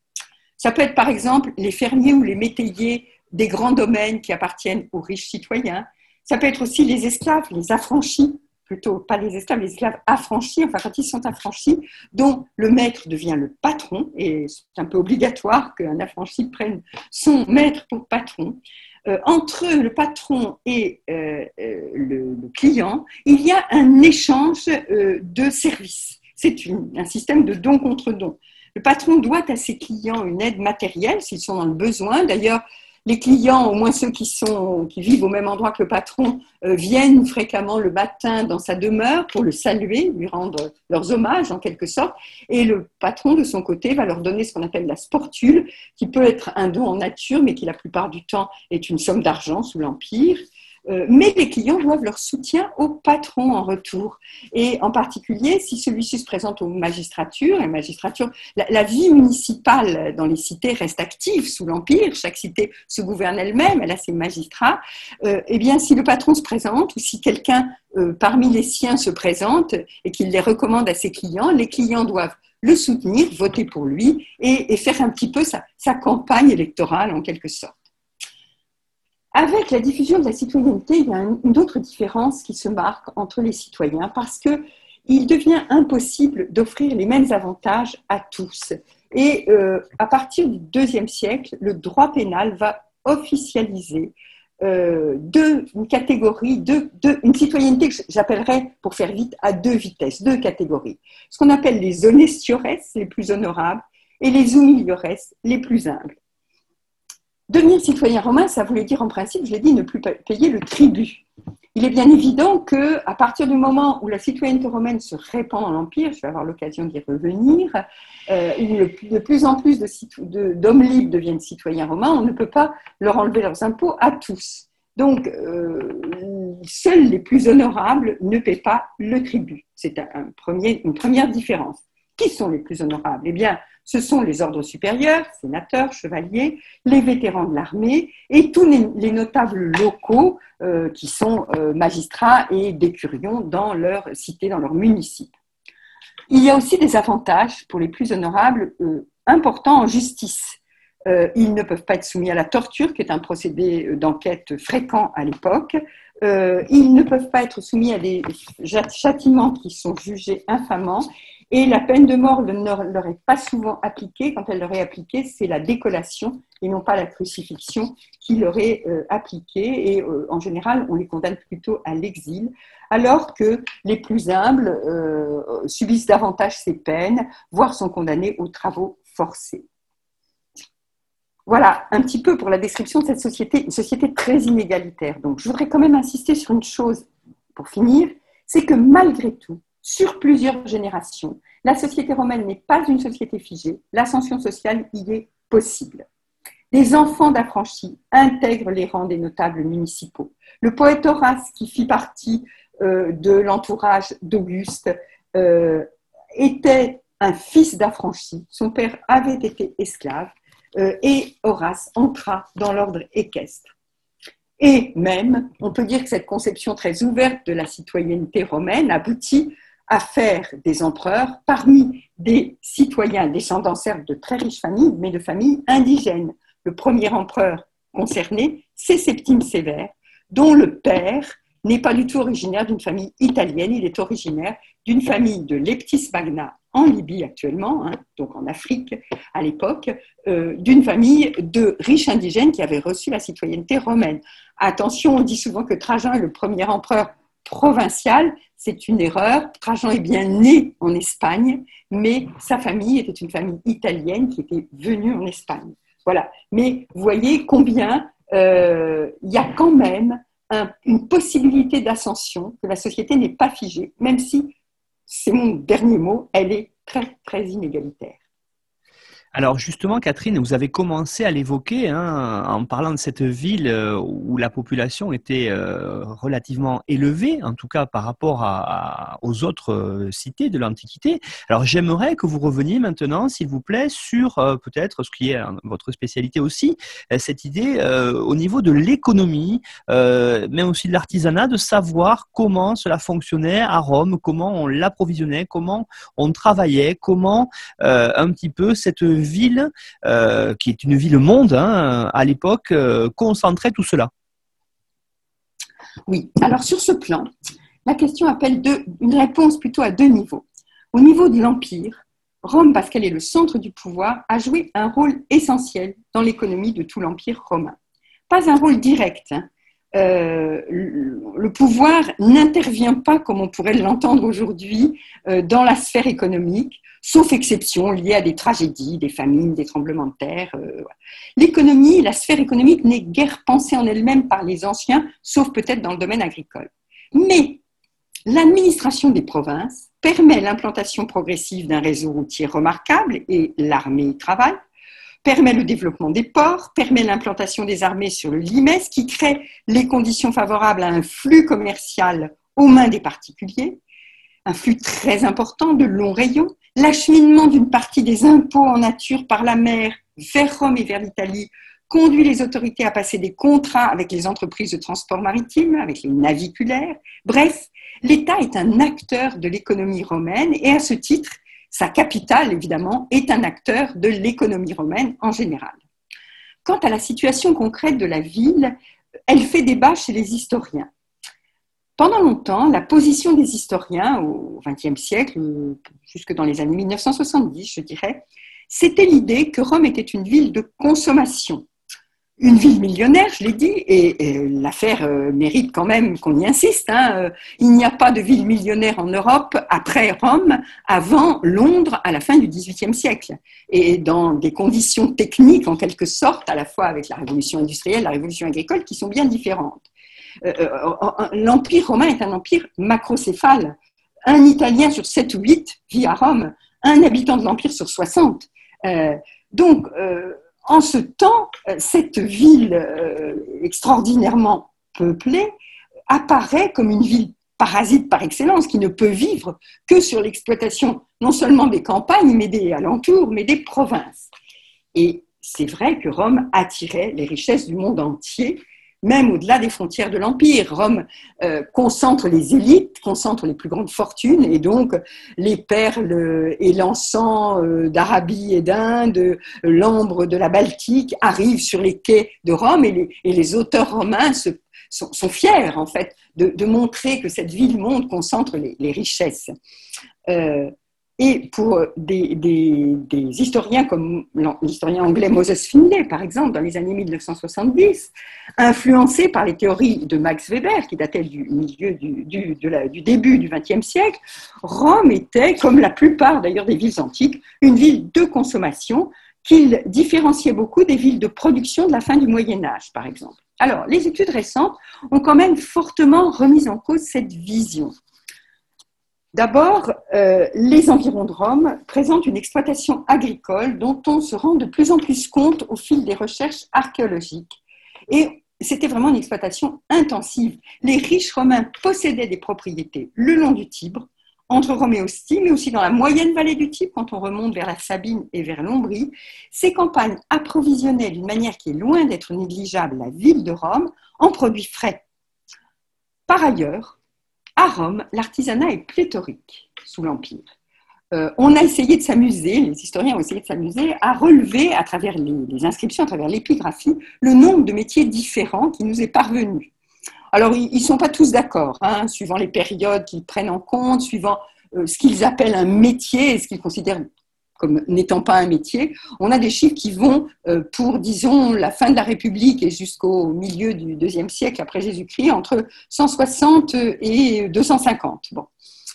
Ça peut être par exemple les fermiers ou les métayers des grands domaines qui appartiennent aux riches citoyens. Ça peut être aussi les esclaves, les affranchis plutôt pas les esclaves, les esclaves affranchis, enfin quand ils sont affranchis, dont le maître devient le patron, et c'est un peu obligatoire qu'un affranchi prenne son maître pour patron. Euh, entre le patron et euh, euh, le, client, il y a un échange de services. C'est un système de don contre don. Le patron doit à ses clients une aide matérielle s'ils sont dans le besoin. D'ailleurs, les clients, au moins ceux qui, sont, qui vivent au même endroit que le patron, euh, viennent fréquemment le matin dans sa demeure pour le saluer, lui rendre leurs hommages en quelque sorte. Et le patron, de son côté, va leur donner ce qu'on appelle la sportule, qui peut être un don en nature, mais qui la plupart du temps est une somme d'argent sous l'Empire. Euh, mais les clients doivent leur soutien au patron en retour. Et en particulier, si celui-ci se présente aux magistratures, et magistrature, la, vie municipale dans les cités reste active sous l'Empire, chaque cité se gouverne elle-même, elle a ses magistrats, euh, eh bien, si le patron se présente ou si quelqu'un euh, parmi les siens se présente et qu'il les recommande à ses clients, les clients doivent le soutenir, voter pour lui et, faire un petit peu sa campagne électorale en quelque sorte. Avec la diffusion de la citoyenneté, il y a une autre différence qui se marque entre les citoyens parce que il devient impossible d'offrir les mêmes avantages à tous. Et euh, à partir du deuxième siècle, le droit pénal va officialiser euh, deux, une catégorie, une citoyenneté que j'appellerais, pour faire vite, à deux vitesses, deux catégories. Ce qu'on appelle les honestiores, les plus honorables, et les humiliores, les plus humbles. Devenir citoyen romain, ça voulait dire en principe, je l'ai dit, ne plus payer le tribut. Il est bien évident que à partir du moment où la citoyenneté romaine se répand dans l'Empire, je vais avoir l'occasion d'y revenir, euh, où de plus en plus d'hommes libres deviennent citoyens romains, on ne peut pas leur enlever leurs impôts à tous. Donc, euh, seuls les plus honorables ne paient pas le tribut. C'est une première différence. Qui sont les plus honorables? Eh bien, ce sont les ordres supérieurs, sénateurs, chevaliers, les vétérans de l'armée et tous les, notables locaux euh, qui sont euh, magistrats et décurions dans leur cité, dans leur municipe. Il y a aussi des avantages pour les plus honorables euh, importants en justice. ils ne peuvent pas être soumis à la torture, qui est un procédé d'enquête fréquent à l'époque. ils ne peuvent pas être soumis à des châtiments qui sont jugés infamants et la peine de mort ne leur est pas souvent appliquée. Quand elle leur est appliquée, c'est la décollation et non pas la crucifixion qui leur est euh, appliquée. Et euh, en général, on les condamne plutôt à l'exil, alors que les plus humbles euh, subissent davantage ces peines, voire sont condamnés aux travaux forcés. Voilà un petit peu pour la description de cette société, une société très inégalitaire. Donc, je voudrais quand même insister sur une chose pour finir, c'est que malgré tout, sur plusieurs générations. La société romaine n'est pas une société figée, l'ascension sociale y est possible. Des enfants d'affranchis intègrent les rangs des notables municipaux. Le poète Horace, qui fit partie euh, de l'entourage d'Auguste, euh, était un fils d'affranchi. Son père avait été esclave euh, et Horace entra dans l'ordre équestre. Et même, on peut dire que cette conception très ouverte de la citoyenneté romaine aboutit à faire des empereurs parmi des citoyens descendants certes de très riches familles, mais de familles indigènes. Le premier empereur concerné, c'est Septime Sévère, dont le père n'est pas du tout originaire d'une famille italienne, il est originaire d'une famille de Leptis Magna en Libye actuellement, hein, donc en Afrique à l'époque, euh, d'une famille de riches indigènes qui avaient reçu la citoyenneté romaine. Attention, on dit souvent que Trajan est le premier empereur provincial, c'est une erreur. Trajan est bien né en Espagne, mais sa famille était une famille italienne qui était venue en Espagne. Voilà. Mais vous voyez combien euh, il y a quand même une possibilité d'ascension, que la société n'est pas figée, même si, c'est mon dernier mot, elle est très, très inégalitaire. Alors justement, Catherine, vous avez commencé à l'évoquer hein, en parlant de cette ville euh, où la population était euh, relativement élevée, en tout cas par rapport aux autres euh, cités de l'Antiquité. Alors j'aimerais que vous reveniez maintenant, s'il vous plaît, sur peut-être ce qui est votre spécialité aussi, cette idée au niveau de l'économie, mais aussi de l'artisanat, de savoir comment cela fonctionnait à Rome, comment on l'approvisionnait, comment on travaillait, comment un petit peu cette ville, euh, qui est une ville-monde hein, à l'époque, euh, concentrait tout cela Oui, alors sur ce plan, la question appelle une réponse plutôt à deux niveaux. Au niveau de l'Empire, Rome, parce qu'elle est le centre du pouvoir, a joué un rôle essentiel dans l'économie de tout l'Empire romain. Pas un rôle direct. Hein. Euh, le pouvoir n'intervient pas, comme on pourrait l'entendre aujourd'hui, dans la sphère économique sauf exception liée à des tragédies, des famines, des tremblements de terre. Euh, L'économie, la sphère économique n'est guère pensée en elle-même par les anciens, sauf peut-être dans le domaine agricole. Mais l'administration des provinces permet l'implantation progressive d'un réseau routier remarquable et l'armée y travaille, permet le développement des ports, permet l'implantation des armées sur le Limès, qui crée les conditions favorables à un flux commercial aux mains des particuliers, un flux très important de longs rayons, L'acheminement d'une partie des impôts en nature par la mer vers Rome et vers l'Italie conduit les autorités à passer des contrats avec les entreprises de transport maritime, avec les naviculaires. Bref, l'État est un acteur de l'économie romaine et à ce titre, sa capitale, évidemment, est un acteur de l'économie romaine en général. Quant à la situation concrète de la ville, elle fait débat chez les historiens. Pendant longtemps, la position des historiens au XXe siècle, jusque dans les années 1970, je dirais, c'était l'idée que Rome était une ville de consommation. Une ville millionnaire, je l'ai dit, et, l'affaire euh, mérite quand même qu'on y insiste. Hein, euh, il n'y a pas de ville millionnaire en Europe après Rome, avant Londres à la fin du XVIIIe siècle, et dans des conditions techniques en quelque sorte, à la fois avec la révolution industrielle, la révolution agricole, qui sont bien différentes. Euh, l'Empire romain est un empire macrocéphale. Un Italien sur 7 ou 8 vit à Rome, un habitant de l'Empire sur 60. Euh, donc, en ce temps, cette ville extraordinairement peuplée apparaît comme une ville parasite par excellence, qui ne peut vivre que sur l'exploitation non seulement des campagnes, mais des alentours, mais des provinces. Et c'est vrai que Rome attirait les richesses du monde entier, même au-delà des frontières de l'Empire. Rome euh, concentre les élites, concentre les plus grandes fortunes, et donc les perles et l'encens euh, d'Arabie et d'Inde, l'ambre de la Baltique arrivent sur les quais de Rome, et les, auteurs romains sont, fiers, en fait, de, montrer que cette ville-monde concentre les, richesses. Euh, et pour des, historiens comme l'historien anglais Moses Finlay, par exemple, dans les années 1970, influencé par les théories de Max Weber, qui dataient du milieu du, du début du XXe siècle, Rome était, comme la plupart d'ailleurs des villes antiques, une ville de consommation qu'il différenciait beaucoup des villes de production de la fin du Moyen Âge, par exemple. Alors, les études récentes ont quand même fortement remis en cause cette vision. D'abord, euh, les environs de Rome présentent une exploitation agricole dont on se rend de plus en plus compte au fil des recherches archéologiques. Et c'était vraiment une exploitation intensive. Les riches romains possédaient des propriétés le long du Tibre, entre Rome et Ostie, mais aussi dans la moyenne vallée du Tibre, quand on remonte vers la Sabine et vers l'Ombrie. Ces campagnes approvisionnaient d'une manière qui est loin d'être négligeable la ville de Rome en produits frais. Par ailleurs, à Rome, l'artisanat est pléthorique sous l'Empire. Euh, on a essayé de s'amuser, les historiens ont essayé de s'amuser, à relever à travers les, inscriptions, à travers l'épigraphie, le nombre de métiers différents qui nous est parvenu. Alors, ils ne sont pas tous d'accord, hein, suivant les périodes qu'ils prennent en compte, suivant euh, ce qu'ils appellent un métier et ce qu'ils considèrent comme n'étant pas un métier. On a des chiffres qui vont euh, pour, disons, la fin de la République et jusqu'au milieu du deuxième siècle après Jésus-Christ, entre 160 et 250. Bon.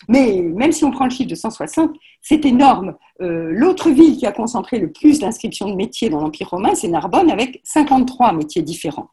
Mais même si on prend le chiffre de 160, c'est énorme. Euh, l'autre ville qui a concentré le plus d'inscriptions de métiers dans l'Empire romain, c'est Narbonne, avec 53 métiers différents.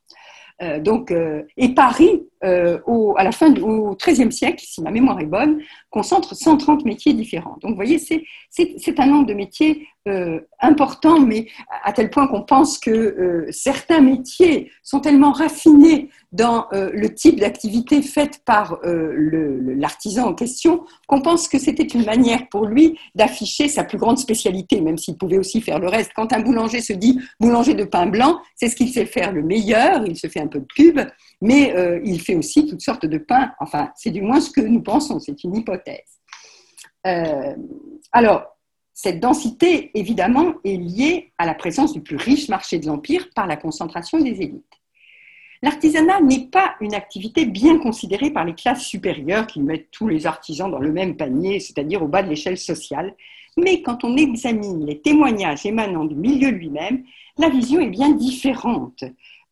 Euh, donc, et Paris, au, à la fin du XIIIe siècle, si ma mémoire est bonne, concentre 130 métiers différents. Donc, vous voyez, c'est un nombre de métiers euh, important, mais à tel point qu'on pense que euh, certains métiers sont tellement raffinés dans euh, le type d'activité faite par l'artisan en question qu'on pense que c'était une manière pour lui d'afficher sa plus grande spécialité, même s'il pouvait aussi faire le reste. Quand un boulanger se dit boulanger de pain blanc, c'est ce qu'il sait faire le meilleur, il se fait un peu de pub, mais il fait aussi toutes sortes de pains. Enfin, c'est du moins ce que nous pensons, c'est une hypothèse. alors, cette densité, évidemment, est liée à la présence du plus riche marché de l'Empire par la concentration des élites. L'artisanat n'est pas une activité bien considérée par les classes supérieures qui mettent tous les artisans dans le même panier, c'est-à-dire au bas de l'échelle sociale, mais quand on examine les témoignages émanant du milieu lui-même, la vision est bien différente.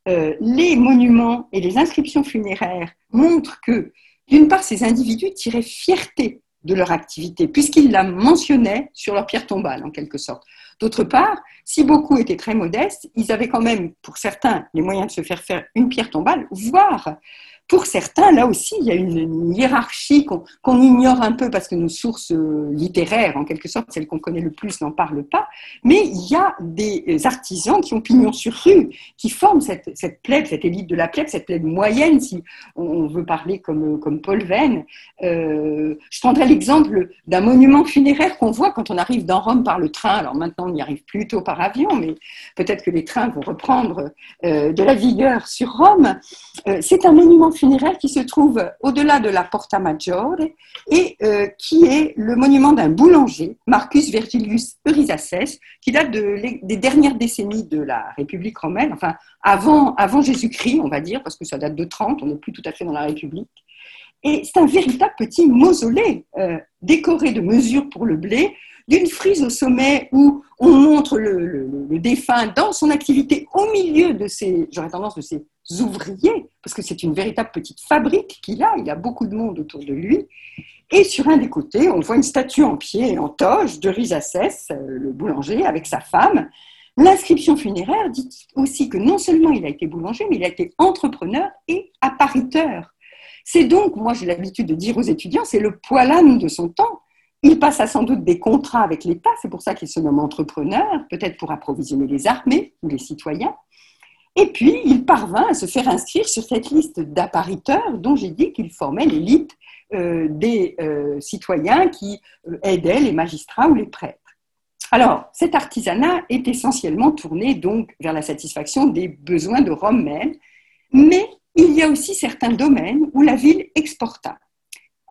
Euh, les monuments et les inscriptions funéraires montrent que, d'une part, ces individus tiraient fierté de leur activité, puisqu'ils la mentionnaient sur leur pierre tombale, en quelque sorte. D'autre part, si beaucoup étaient très modestes, ils avaient quand même, pour certains, les moyens de se faire faire une pierre tombale, voire pour certains, là aussi, il y a une, hiérarchie qu'on ignore un peu parce que nos sources euh, littéraires, en quelque sorte, celles qu'on connaît le plus, n'en parlent pas. Mais il y a des artisans qui ont pignon sur rue, qui forment cette, cette plèbe, cette élite de la plèbe, cette plèbe moyenne, si on veut parler comme, comme Paul Venn. Euh, je prendrai l'exemple d'un monument funéraire qu'on voit quand on arrive dans Rome par le train. Alors maintenant, on y arrive plutôt par avion, mais peut-être que les trains vont reprendre euh, de la vigueur sur Rome. C'est un monument funéraire qui se trouve au-delà de la Porta Maggiore et euh, qui est le monument d'un boulanger, Marcus Virgilius Eurysaces, qui date des dernières décennies de la République romaine, enfin avant, avant Jésus-Christ, on va dire, parce que ça date de 30, on n'est plus tout à fait dans la République. Et c'est un véritable petit mausolée euh, décoré de mesures pour le blé, d'une frise au sommet où on montre le, défunt dans son activité au milieu de ses, j'aurais tendance, de ses ouvriers, parce que c'est une véritable petite fabrique qu'il a, il a beaucoup de monde autour de lui. Et sur un des côtés, on voit une statue en pied et en toge de Rhysacès, euh, le boulanger, avec sa femme. L'inscription funéraire dit aussi que non seulement il a été boulanger, mais il a été entrepreneur et appariteur. C'est donc, moi j'ai l'habitude de dire aux étudiants, c'est le poilane de son temps. Il passe à sans doute des contrats avec l'État, c'est pour ça qu'il se nomme entrepreneur, peut-être pour approvisionner les armées ou les citoyens. Et puis, il parvint à se faire inscrire sur cette liste d'appariteurs dont j'ai dit qu'il formait l'élite euh, des euh, citoyens qui euh, aidaient les magistrats ou les prêtres. Alors, cet artisanat est essentiellement tourné donc vers la satisfaction des besoins de Rome même, mais il y a aussi certains domaines où la ville exporta.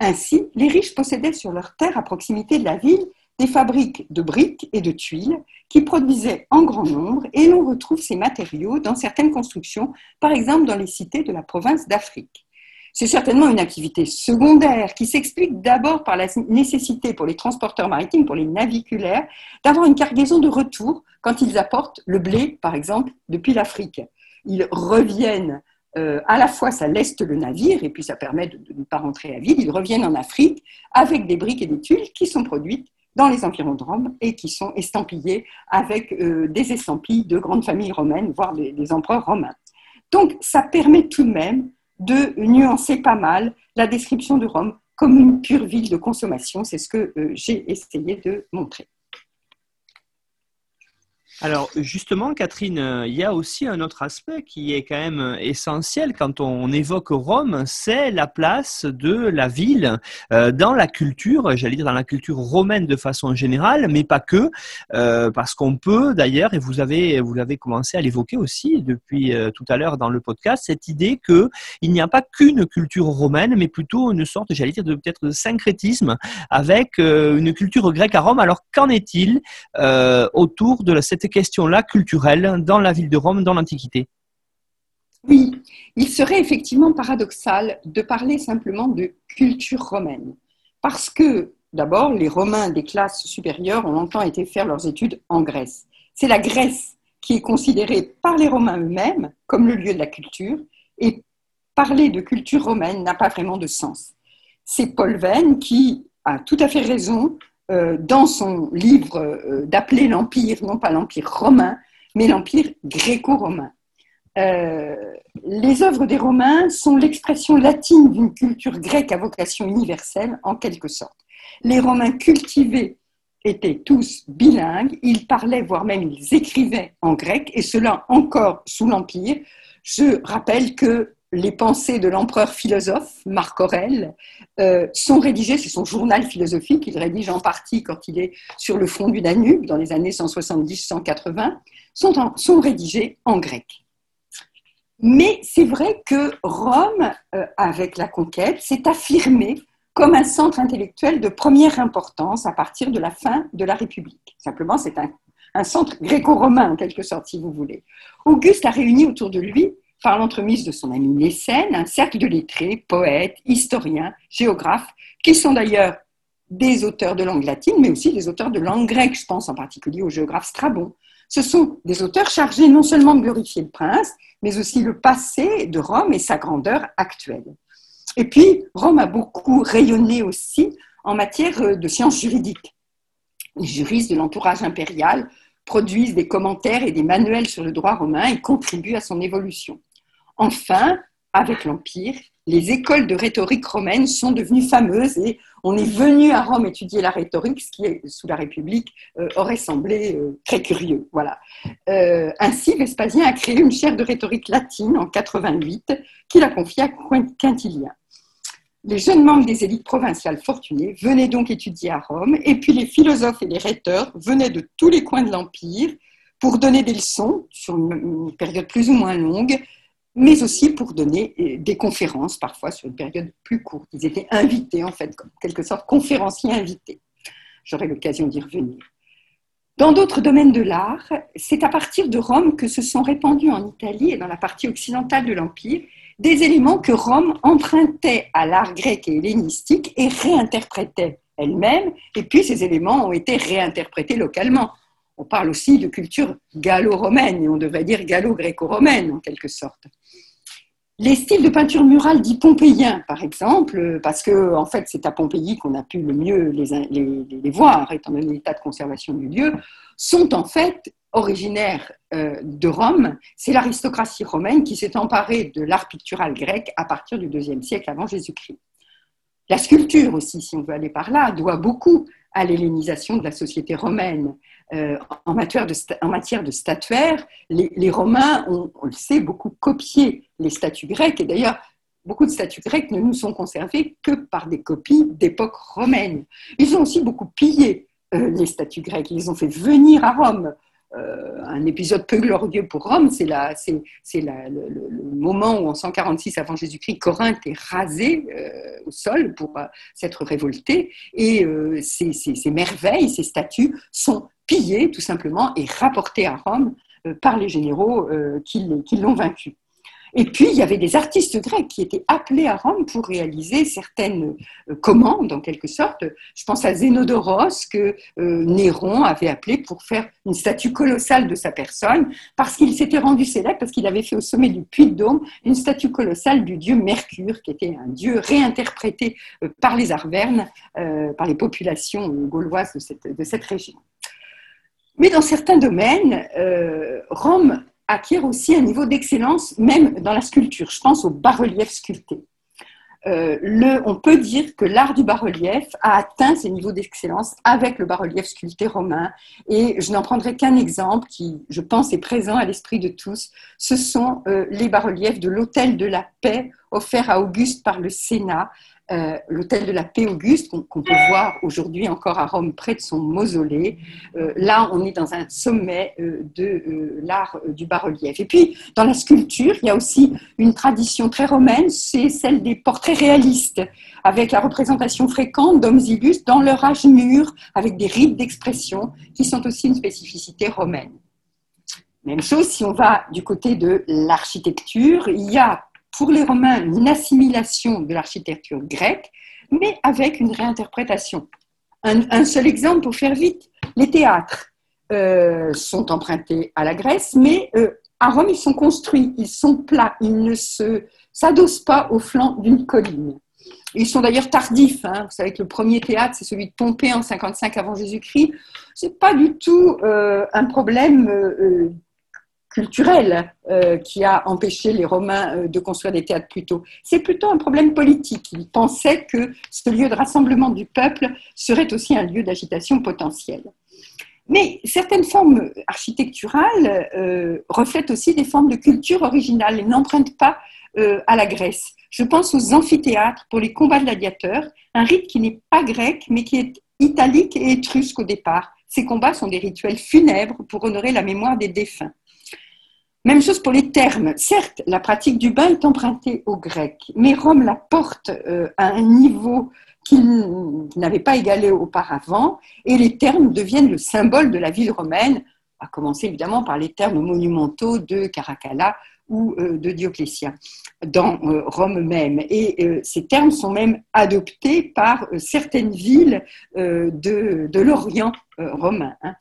Ainsi, les riches possédaient sur leurs terres à proximité de la ville des fabriques de briques et de tuiles qui produisaient en grand nombre et l'on retrouve ces matériaux dans certaines constructions, par exemple dans les cités de la province d'Afrique. C'est certainement une activité secondaire qui s'explique d'abord par la nécessité pour les transporteurs maritimes, pour les naviculaires, d'avoir une cargaison de retour quand ils apportent le blé, par exemple, depuis l'Afrique. Ils reviennent euh, à la fois ça leste le navire et puis ça permet de, ne pas rentrer à vide. Ils reviennent en Afrique avec des briques et des tuiles qui sont produites dans les environs de Rome et qui sont estampillées avec euh, des estampilles de grandes familles romaines, voire des, empereurs romains. Donc ça permet tout de même de nuancer pas mal la description de Rome comme une pure ville de consommation. C'est ce que euh, j'ai essayé de montrer. Alors justement, Catherine, euh, il y a aussi un autre aspect qui est quand même euh, essentiel quand on évoque Rome, c'est la place de la ville euh, dans la culture, j'allais dire dans la culture romaine de façon générale, mais pas que, parce qu'on peut d'ailleurs, et vous avez vous l'avez commencé à l'évoquer aussi depuis tout à l'heure dans le podcast, cette idée que il n'y a pas qu'une culture romaine, mais plutôt une sorte, j'allais dire, de peut-être de syncrétisme avec une culture grecque à Rome. Alors qu'en est-il autour de cette questions-là culturelles dans la ville de Rome, dans l'Antiquité Oui, il serait effectivement paradoxal de parler simplement de culture romaine, parce que d'abord, les Romains des classes supérieures ont longtemps été faire leurs études en Grèce. C'est la Grèce qui est considérée par les Romains eux-mêmes comme le lieu de la culture, et parler de culture romaine n'a pas vraiment de sens. C'est Paul Venn qui a tout à fait raison dans son livre euh, d'appeler l'Empire, non pas l'Empire romain, mais l'Empire gréco-romain. Euh, les œuvres des Romains sont l'expression latine d'une culture grecque à vocation universelle, en quelque sorte. Les Romains cultivés étaient tous bilingues, ils parlaient, voire même ils écrivaient en grec, et cela encore sous l'Empire. Je rappelle que les pensées de l'empereur philosophe Marc Aurèle euh, sont rédigées, c'est son journal philosophique, il rédige en partie quand il est sur le front du Danube dans les années 170-180, sont, rédigés en grec. Mais c'est vrai que Rome, euh, avec la conquête, s'est affirmée comme un centre intellectuel de première importance à partir de la fin de la République. Simplement, c'est un, un centre gréco-romain, en quelque sorte, si vous voulez. Auguste a réuni autour de lui par l'entremise de son ami Mécène, un cercle de lettrés, poètes, historiens, géographes, qui sont d'ailleurs des auteurs de langue latine, mais aussi des auteurs de langue grecque. Je pense en particulier au géographe Strabon. Ce sont des auteurs chargés non seulement de glorifier le prince, mais aussi le passé de Rome et sa grandeur actuelle. Et puis, Rome a beaucoup rayonné aussi en matière de sciences juridiques. Les juristes de l'entourage impérial produisent des commentaires et des manuels sur le droit romain et contribuent à son évolution. Enfin, avec l'Empire, les écoles de rhétorique romaine sont devenues fameuses et on est venu à Rome étudier la rhétorique, ce qui, sous la République, euh, aurait semblé euh, très curieux. Voilà. Euh, ainsi, Vespasien a créé une chaire de rhétorique latine en 88 qu'il a confiée à Quintilien. Les jeunes membres des élites provinciales fortunées venaient donc étudier à Rome, et puis les philosophes et les rhéteurs venaient de tous les coins de l'Empire pour donner des leçons sur une période plus ou moins longue, mais aussi pour donner euh, des conférences, parfois sur une période plus courte. Ils étaient invités, en fait, en quelque sorte, conférenciers invités. J'aurai l'occasion d'y revenir. Dans d'autres domaines de l'art, c'est à partir de Rome que se sont répandus en Italie et dans la partie occidentale de l'Empire des éléments que Rome empruntait à l'art grec et hellénistique et réinterprétait elle-même, et puis ces éléments ont été réinterprétés localement. On parle aussi de culture gallo-romaine, et on devrait dire gallo-gréco-romaine en quelque sorte. Les styles de peinture murale dits pompéiens, par exemple, parce que en fait c'est à Pompéi qu'on a pu le mieux les voir, étant donné l'état de conservation du lieu, sont en fait originaires euh, de Rome. C'est l'aristocratie romaine qui s'est emparée de l'art pictural grec à partir du IIe siècle avant Jésus-Christ. La sculpture aussi, si on veut aller par là, doit beaucoup à l'hellénisation de la société romaine. Euh, en, matière de, en, statuaire, les, Romains ont, on le sait, beaucoup copié les statues grecques. Et d'ailleurs, beaucoup de statues grecques ne nous sont conservées que par des copies d'époque romaine. Ils ont aussi beaucoup pillé euh, les statues grecques. Ils ont fait venir à Rome euh, un épisode peu glorieux pour Rome, c'est le, moment où en 146 avant Jésus-Christ, Corinthe est rasée au sol pour s'être révoltée, et ces, merveilles, ces statues sont pillées tout simplement et rapportées à Rome par les généraux qui l'ont vaincu. Et puis, il y avait des artistes grecs qui étaient appelés à Rome pour réaliser certaines euh, commandes, en quelque sorte. Je pense à Zénodoros, que euh, Néron avait appelé pour faire une statue colossale de sa personne, parce qu'il s'était rendu célèbre, parce qu'il avait fait au sommet du Puy de Dôme une statue colossale du dieu Mercure, qui était un dieu réinterprété euh, par les Arvernes, par les populations gauloises de cette, de cette région. Mais dans certains domaines, Rome acquiert aussi un niveau d'excellence, même dans la sculpture. Je pense au bas-relief sculpté. Euh, on peut dire que l'art du bas-relief a atteint ses niveaux d'excellence avec le bas-relief sculpté romain. Et je n'en prendrai qu'un exemple qui, je pense, est présent à l'esprit de tous. Ce sont euh, les bas-reliefs de l'Hôtel de la Paix offert à Auguste par le Sénat, euh, l'hôtel de la Paix Auguste, qu'on peut voir aujourd'hui encore à Rome près de son mausolée. Euh, là, on est dans un sommet euh, de l'art du bas-relief. Et puis, dans la sculpture, il y a aussi une tradition très romaine, c'est celle des portraits réalistes, avec la représentation fréquente d'hommes illustres dans leur âge mûr, avec des rites d'expression qui sont aussi une spécificité romaine. Même chose si on va du côté de l'architecture, il y a pour les Romains une assimilation de l'architecture grecque, mais avec une réinterprétation. Un, seul exemple pour faire vite, les théâtres euh, sont empruntés à la Grèce, mais euh, à Rome, ils sont construits, ils sont plats, ils ne se, s'adossent pas au flanc d'une colline. Ils sont d'ailleurs tardifs. Hein. Vous savez que le premier théâtre, c'est celui de Pompée en 55 avant Jésus-Christ. C'est pas du tout euh, un problème culturel euh, qui a empêché les Romains euh, de construire des théâtres plus tôt. C'est plutôt un problème politique. Ils pensaient que ce lieu de rassemblement du peuple serait aussi un lieu d'agitation potentielle. Mais certaines formes architecturales euh, reflètent aussi des formes de culture originale et n'empruntent pas à la Grèce. Je pense aux amphithéâtres pour les combats gladiateurs, un rite qui n'est pas grec mais qui est italique et étrusque au départ. Ces combats sont des rituels funèbres pour honorer la mémoire des défunts. Même chose pour les termes. Certes, la pratique du bain est empruntée au grec, mais Rome la porte euh, à un niveau qu'il n'avait pas égalé auparavant, et les termes deviennent le symbole de la ville romaine, à commencer évidemment par les termes monumentaux de Caracalla ou euh, de Dioclétien dans euh, Rome même. Et euh, ces termes sont même adoptés par certaines villes de, l'Orient romain. Hein.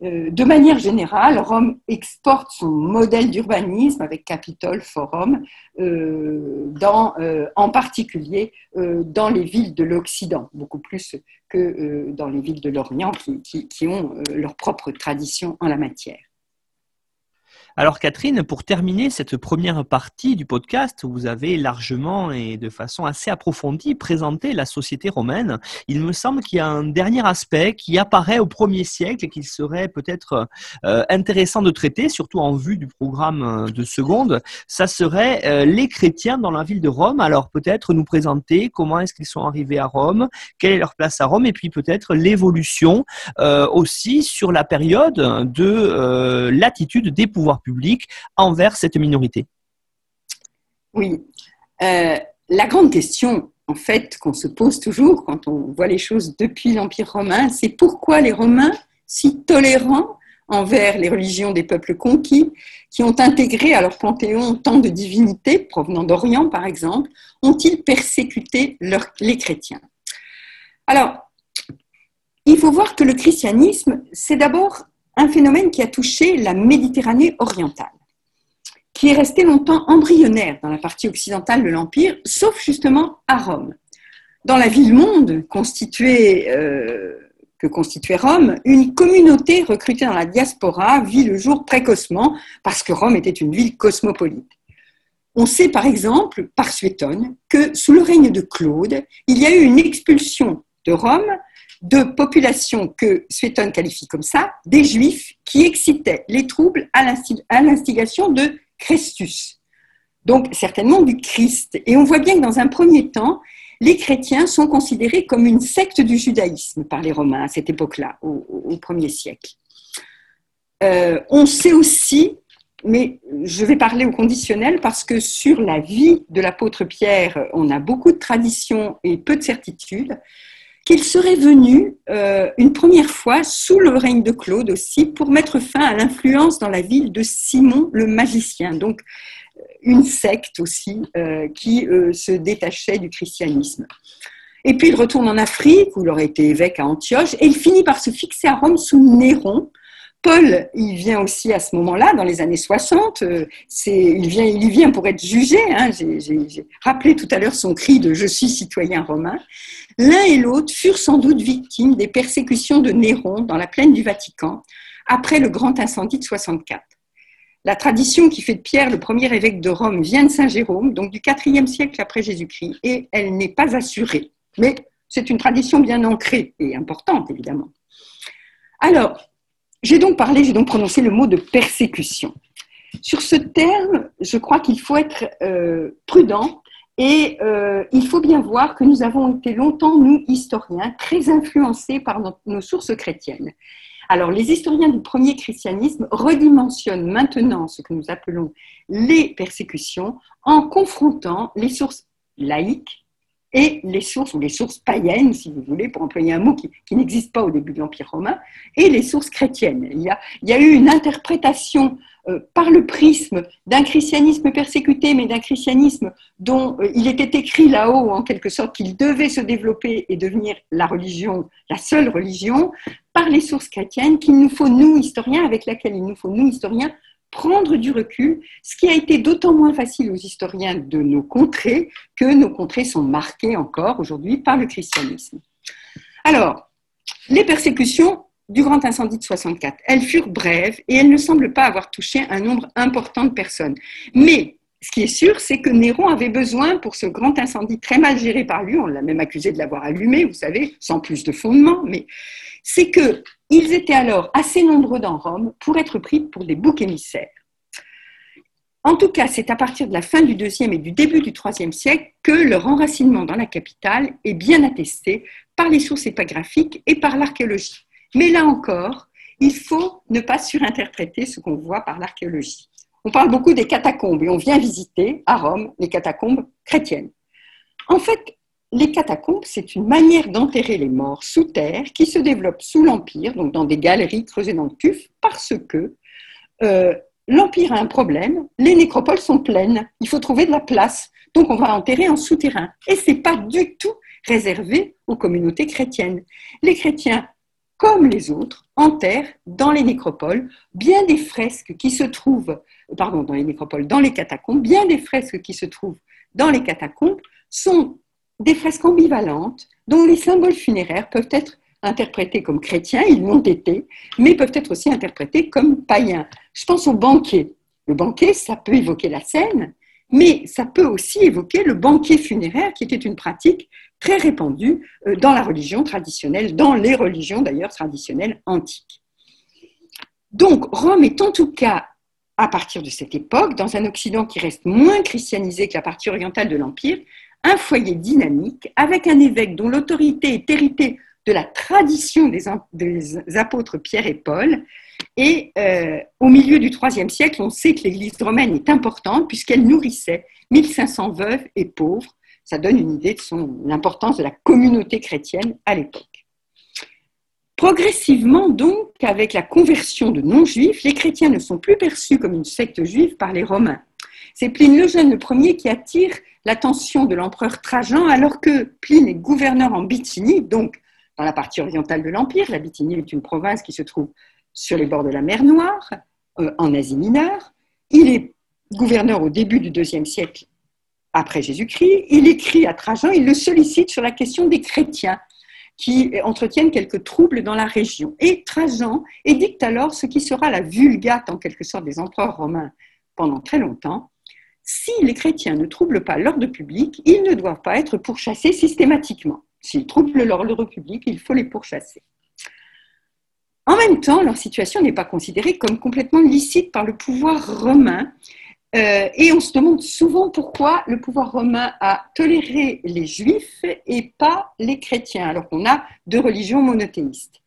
De manière générale, Rome exporte son modèle d'urbanisme avec Capitole, Forum, en particulier dans les villes de l'Occident, beaucoup plus que dans les villes de l'Orient qui, qui ont leur propre tradition en la matière. Alors Catherine, pour terminer cette première partie du podcast, vous avez largement et de façon assez approfondie présenté la société romaine. Il me semble qu'il y a un dernier aspect qui apparaît au premier siècle et qu'il serait peut-être euh, intéressant de traiter, surtout en vue du programme euh, de seconde. Ça serait euh, les chrétiens dans la ville de Rome. Alors peut-être nous présenter comment est-ce qu'ils sont arrivés à Rome, quelle est leur place à Rome, et puis peut-être l'évolution aussi sur la période de l'attitude des pouvoirs envers cette minorité Oui. Euh, la grande question, en fait, qu'on se pose toujours quand on voit les choses depuis l'Empire romain, c'est pourquoi les Romains, si tolérants envers les religions des peuples conquis, qui ont intégré à leur panthéon tant de divinités, provenant d'Orient par exemple, ont-ils persécuté les chrétiens? Alors, il faut voir que le christianisme, c'est d'abord un phénomène qui a touché la Méditerranée orientale, qui est resté longtemps embryonnaire dans la partie occidentale de l'Empire, sauf justement à Rome. Dans la ville-monde constituée, euh, que constituait Rome, une communauté recrutée dans la diaspora vit le jour précocement parce que Rome était une ville cosmopolite. On sait par exemple, par Suétone, que sous le règne de Claude, il y a eu une expulsion de Rome de populations que Suétone qualifie comme ça, des juifs qui excitaient les troubles à l'instigation de Christus, donc certainement du Christ. Et on voit bien que dans un premier temps, les chrétiens sont considérés comme une secte du judaïsme par les Romains à cette époque-là, au, premier siècle. Euh, on sait aussi, mais je vais parler au conditionnel parce que sur la vie de l'apôtre Pierre, on a beaucoup de traditions et peu de certitudes, qu'il serait venu euh, une première fois sous le règne de Claude aussi pour mettre fin à l'influence dans la ville de Simon le magicien. Donc une secte aussi euh, qui euh, se détachait du christianisme. Et puis il retourne en Afrique, où il aurait été évêque à Antioche, et il finit par se fixer à Rome sous Néron. Paul, il vient aussi à ce moment-là, dans les années 60, euh, il, vient, y vient pour être jugé. Hein. J'ai rappelé tout à l'heure son cri de Je suis citoyen romain. L'un et l'autre furent sans doute victimes des persécutions de Néron dans la plaine du Vatican, après le grand incendie de 64. La tradition qui fait de Pierre le premier évêque de Rome vient de Saint Jérôme, donc du IVe siècle après Jésus-Christ, et elle n'est pas assurée. Mais c'est une tradition bien ancrée et importante, évidemment. Alors, j'ai donc parlé, j'ai donc prononcé le mot de persécution. Sur ce terme, je crois qu'il faut être euh, prudent et euh, il faut bien voir que nous avons été longtemps, nous, historiens, très influencés par nos sources chrétiennes. Alors, les historiens du premier christianisme redimensionnent maintenant ce que nous appelons les persécutions en confrontant les sources laïques et les sources, ou les sources païennes, si vous voulez, pour employer un mot qui, n'existe pas au début de l'Empire romain, et les sources chrétiennes. Il y a, eu une interprétation euh, par le prisme d'un christianisme persécuté, mais d'un christianisme dont euh, il était écrit là-haut, en quelque sorte, qu'il devait se développer et devenir la religion, la seule religion, par les sources chrétiennes, qu'il nous faut, nous, historiens, avec laquelle il nous faut, nous, historiens, prendre du recul, ce qui a été d'autant moins facile aux historiens de nos contrées que nos contrées sont marquées encore aujourd'hui par le christianisme. Alors, les persécutions du grand incendie de 64. Elles furent brèves et elles ne semblent pas avoir touché un nombre important de personnes. Mais ce qui est sûr, c'est que Néron avait besoin, pour ce grand incendie très mal géré par lui, on l'a même accusé de l'avoir allumé, vous savez, sans plus de fondement, mais c'est qu'ils étaient alors assez nombreux dans Rome pour être pris pour des boucs émissaires. En tout cas, c'est à partir de la fin du deuxième et du début du troisième siècle que leur enracinement dans la capitale est bien attesté par les sources épigraphiques et par l'archéologie. Mais là encore, il faut ne pas surinterpréter ce qu'on voit par l'archéologie. On parle beaucoup des catacombes et on vient visiter à Rome les catacombes chrétiennes. En fait, les catacombes, c'est une manière d'enterrer les morts sous terre qui se développe sous l'Empire, donc dans des galeries creusées dans le tuf, parce que euh, l'Empire a un problème, les nécropoles sont pleines, il faut trouver de la place, donc on va enterrer en souterrain. Et ce n'est pas du tout réservé aux communautés chrétiennes. Les chrétiens comme les autres, enterrent dans les nécropoles bien des fresques qui se trouvent, pardon, dans les nécropoles, dans les catacombes, bien des fresques qui se trouvent dans les catacombes sont des fresques ambivalentes dont les symboles funéraires peuvent être interprétés comme chrétiens, ils l'ont été, mais peuvent être aussi interprétés comme païens. Je pense au banquet. Le banquet, ça peut évoquer la scène, mais ça peut aussi évoquer le banquet funéraire, qui était une pratique très répandue euh, dans la religion traditionnelle, dans les religions d'ailleurs traditionnelles antiques. Donc Rome est en tout cas, à partir de cette époque, dans un Occident qui reste moins christianisé que la partie orientale de l'Empire, un foyer dynamique avec un évêque dont l'autorité est héritée de la tradition des, apôtres Pierre et Paul. Et euh, au milieu du IIIe siècle, on sait que l'Église romaine est importante puisqu'elle nourrissait 1500 veuves et pauvres ça donne une idée de l'importance de la communauté chrétienne à l'époque. Progressivement, donc, avec la conversion de non-juifs, les chrétiens ne sont plus perçus comme une secte juive par les Romains. C'est Pline le le premier qui attire l'attention de l'empereur Trajan alors que Pline est gouverneur en Bithynie, donc dans la partie orientale de l'Empire. La Bithynie est une province qui se trouve sur les bords de la mer Noire, euh, en Asie mineure. Il est gouverneur au début du deuxième siècle après Jésus-Christ, il écrit à Trajan, il le sollicite sur la question des chrétiens qui entretiennent quelques troubles dans la région. Et Trajan édicte alors ce qui sera la vulgate en quelque sorte des empereurs romains pendant très longtemps. Si les chrétiens ne troublent pas l'ordre public, ils ne doivent pas être pourchassés systématiquement. S'ils troublent l'ordre public, il faut les pourchasser. En même temps, leur situation n'est pas considérée comme complètement licite par le pouvoir romain. Euh, et on se demande souvent pourquoi le pouvoir romain a toléré les juifs et pas les chrétiens, alors qu'on a deux religions monothéistes.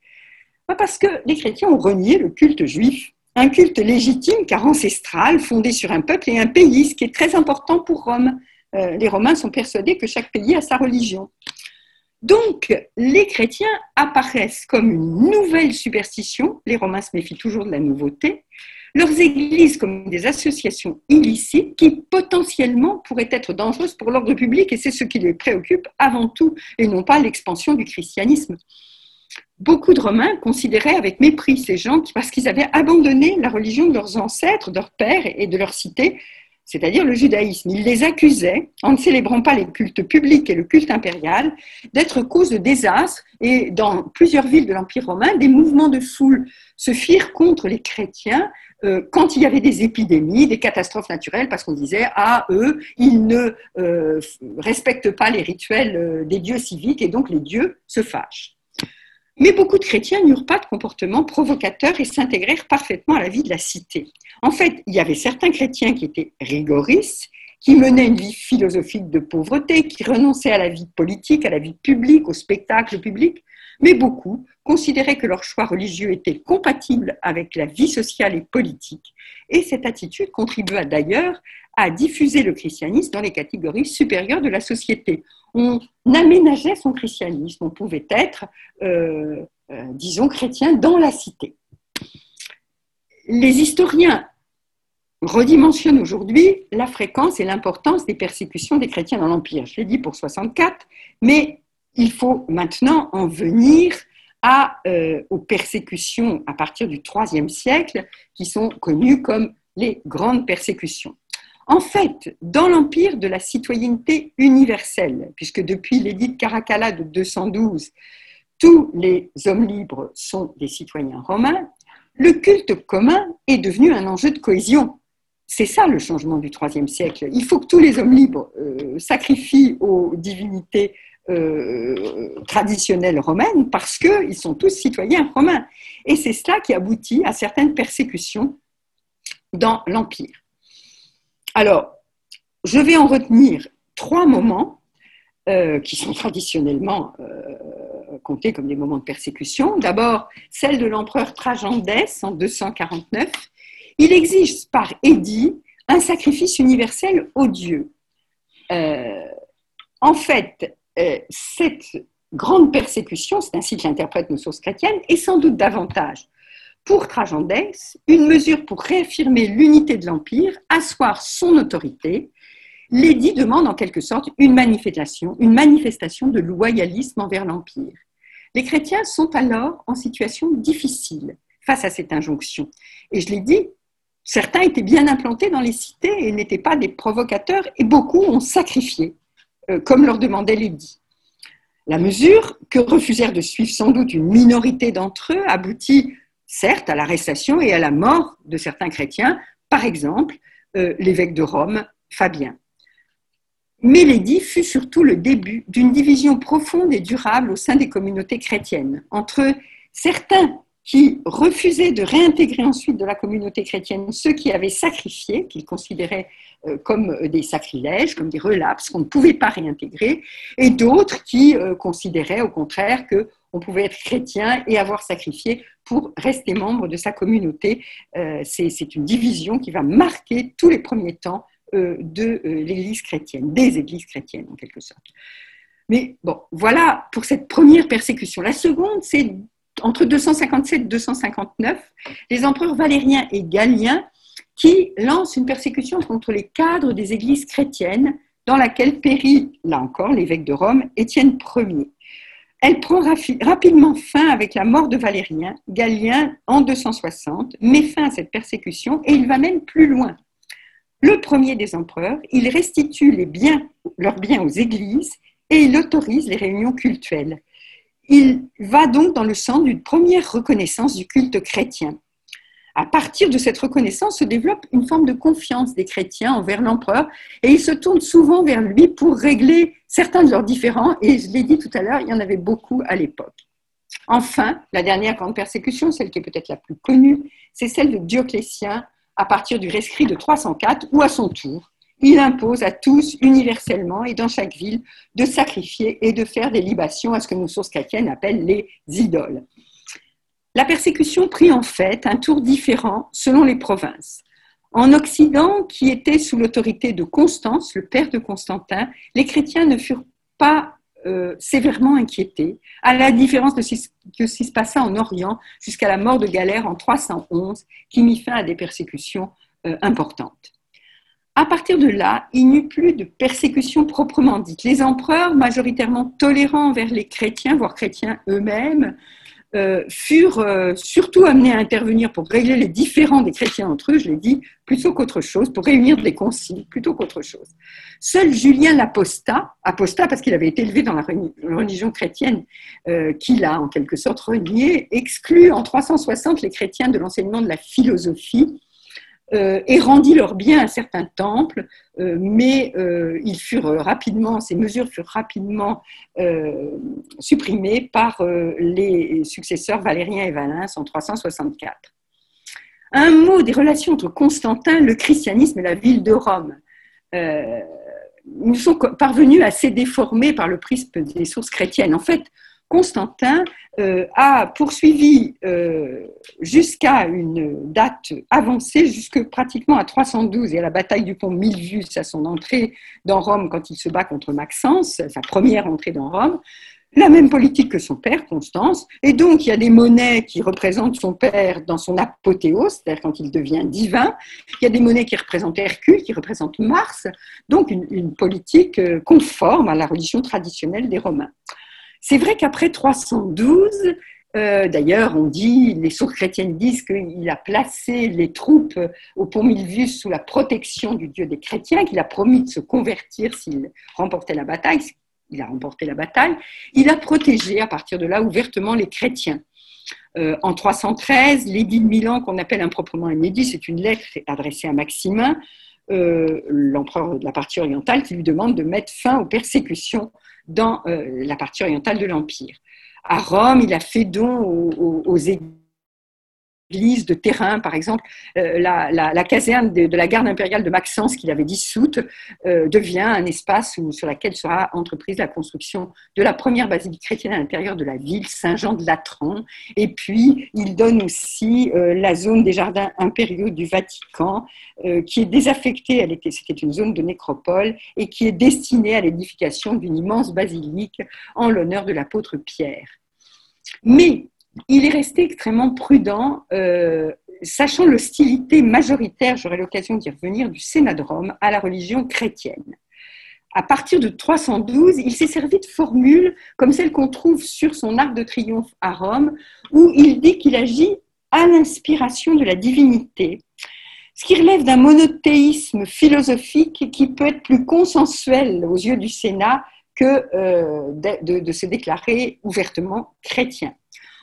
Parce que les chrétiens ont renié le culte juif, un culte légitime car ancestral, fondé sur un peuple et un pays, ce qui est très important pour Rome. Euh, les Romains sont persuadés que chaque pays a sa religion. Donc, les chrétiens apparaissent comme une nouvelle superstition, les Romains se méfient toujours de la nouveauté, leurs églises comme des associations illicites qui potentiellement pourraient être dangereuses pour l'ordre public, et c'est ce qui les préoccupe avant tout, et non pas l'expansion du christianisme. Beaucoup de Romains considéraient avec mépris ces gens parce qu'ils avaient abandonné la religion de leurs ancêtres, de leurs pères et de leur cité, c'est-à-dire le judaïsme. Il les accusait, en ne célébrant pas les cultes publics et le culte impérial, d'être cause de désastres. Et dans plusieurs villes de l'Empire romain, des mouvements de foule se firent contre les chrétiens euh, quand il y avait des épidémies, des catastrophes naturelles, parce qu'on disait, ah, eux, ils ne euh, respectent pas les rituels euh, des dieux civiques et donc les dieux se fâchent. Mais beaucoup de chrétiens n'eurent pas de comportement provocateur et s'intégrèrent parfaitement à la vie de la cité. En fait, il y avait certains chrétiens qui étaient rigoristes, qui menaient une vie philosophique de pauvreté, qui renonçaient à la vie politique, à la vie publique, au spectacle public, mais beaucoup considéraient que leur choix religieux était compatible avec la vie sociale et politique. Et cette attitude contribua d'ailleurs à diffuser le christianisme dans les catégories supérieures de la société. On aménageait son christianisme, on pouvait être, euh, euh, disons, chrétien dans la cité. Les historiens redimensionnent aujourd'hui la fréquence et l'importance des persécutions des chrétiens dans l'Empire. Je l'ai dit pour 64, mais il faut maintenant en venir euh, aux persécutions à partir du IIIe siècle, qui sont connues comme les grandes persécutions. En fait, dans l'empire de la citoyenneté universelle, puisque depuis l'édit de Caracalla de 212, tous les hommes libres sont des citoyens romains, le culte commun est devenu un enjeu de cohésion. C'est ça le changement du IIIe siècle. Il faut que tous les hommes libres euh, sacrifient aux divinités euh, traditionnelles romaines parce qu'ils sont tous citoyens romains. Et c'est cela qui aboutit à certaines persécutions dans l'Empire. Alors, je vais en retenir trois moments euh, qui sont traditionnellement euh, comptés comme des moments de persécution. D'abord, celle de l'empereur Trajandès en 249. Il exige par édit un sacrifice universel aux dieux. en fait, cette grande persécution, c'est ainsi que l'interprètent nos sources chrétiennes, est sans doute davantage pour Trajandès une mesure pour réaffirmer l'unité de l'Empire, asseoir son autorité. L'édit demande en quelque sorte une manifestation, une manifestation de loyalisme envers l'Empire. Les chrétiens sont alors en situation difficile face à cette injonction. Et je l'ai dit, certains étaient bien implantés dans les cités et n'étaient pas des provocateurs, et beaucoup ont sacrifié euh, comme leur demandait l'édit. La mesure, que refusèrent de suivre sans doute une minorité d'entre eux, aboutit certes à l'arrestation et à la mort de certains chrétiens, par exemple euh, l'évêque de Rome, Fabien. Mais l'édit fut surtout le début d'une division profonde et durable au sein des communautés chrétiennes, entre certains qui refusaient de réintégrer ensuite de la communauté chrétienne ceux qui avaient sacrifié, qu'ils considéraient euh, comme des sacrilèges, comme des relapses qu'on ne pouvait pas réintégrer, et d'autres qui euh, considéraient au contraire qu'on pouvait être chrétien et avoir sacrifié pour rester membre de sa communauté. Euh, c'est une division qui va marquer tous les premiers temps de l'Église chrétienne, des Églises chrétiennes en quelque sorte. Mais bon, voilà pour cette première persécution. La seconde, c'est entre 257 et 259, les empereurs Valérien et Galien qui lancent une persécution contre les cadres des églises chrétiennes dans laquelle périt, là encore, l'évêque de Rome, Étienne Ier. Elle prend rapidement fin avec la mort de Valérien. Galien, en 260, met fin à cette persécution et il va même plus loin. Le premier des empereurs, il restitue leurs biens aux églises et il autorise les réunions cultuelles. Il va donc dans le sens d'une première reconnaissance du culte chrétien. À partir de cette reconnaissance se développe une forme de confiance des chrétiens envers l'empereur et ils se tournent souvent vers lui pour régler certains de leurs différends et je l'ai dit tout à l'heure, il y en avait beaucoup à l'époque. Enfin, la dernière grande persécution, celle qui est peut-être la plus connue, c'est celle de Dioclétien à partir du rescrit de 304 où à son tour, il impose à tous universellement et dans chaque ville de sacrifier et de faire des libations à ce que nos sources chrétiennes appellent les idoles. La persécution prit en fait un tour différent selon les provinces. En Occident, qui était sous l'autorité de Constance, le père de Constantin, les chrétiens ne furent pas euh, sévèrement inquiétés, à la différence de ce qui se passa en Orient jusqu'à la mort de Galère en 311, qui mit fin à des persécutions euh, importantes. À partir de là, il n'y eut plus de persécution proprement dite. Les empereurs, majoritairement tolérants envers les chrétiens, voire chrétiens eux-mêmes, euh, furent euh, surtout amenés à intervenir pour régler les différends des chrétiens entre eux, je l'ai dit, plutôt qu'autre chose, pour réunir des conciles, plutôt qu'autre chose. Seul Julien l'Apostat, apostat parce qu'il avait été élevé dans la religion chrétienne, euh, qu'il a en quelque sorte renié, exclut en 360 les chrétiens de l'enseignement de la philosophie, euh, et rendit leurs biens à certains temples, euh, mais euh, ces mesures furent rapidement supprimées par les successeurs Valérien et Valens en 364. Un mot des relations entre Constantin, le christianisme et la ville de Rome. nous sont parvenus assez déformés par le prisme des sources chrétiennes. En fait, Constantin euh, a poursuivi euh, jusqu'à une date avancée, jusque pratiquement à 312 et à la bataille du pont Milvius, à son entrée dans Rome quand il se bat contre Maxence, sa première entrée dans Rome, la même politique que son père, Constance, et donc il y a des monnaies qui représentent son père dans son apothéose, c'est-à-dire quand il devient divin, il y a des monnaies qui représentent Hercule, qui représentent Mars, donc une politique euh, conforme à la religion traditionnelle des Romains. C'est vrai qu'après 312, euh, D'ailleurs, on dit, les sources chrétiennes disent qu'il a placé les troupes au pont Milvius sous la protection du Dieu des chrétiens, qu'il a promis de se convertir s'il remportait la bataille. Il a remporté la bataille. Il a protégé à partir de là ouvertement les chrétiens. Euh, en 313, l'édit de Milan, qu'on appelle improprement un édit, c'est une lettre adressée à Maximin, euh, l'empereur de la partie orientale, qui lui demande de mettre fin aux persécutions dans euh, la partie orientale de l'Empire. À Rome, il a fait don aux, aux, église de terrain, par exemple, euh, la, caserne de, la garde impériale de Maxence qu'il avait dissoute euh, devient un espace sur lequel sera entreprise la construction de la première basilique chrétienne à l'intérieur de la ville, Saint-Jean de Latran. Et puis, il donne aussi euh, la zone des jardins impériaux du Vatican, qui est désaffectée, c'était une zone de nécropole, et qui est destinée à l'édification d'une immense basilique en l'honneur de l'apôtre Pierre. Mais il est resté extrêmement prudent, euh, sachant l'hostilité majoritaire, j'aurai l'occasion d'y revenir, du Sénat de Rome à la religion chrétienne. À partir de 312, il s'est servi de formules comme celle qu'on trouve sur son arc de triomphe à Rome, où il dit qu'il agit à l'inspiration de la divinité, ce qui relève d'un monothéisme philosophique qui peut être plus consensuel aux yeux du Sénat que euh, de se déclarer ouvertement chrétien.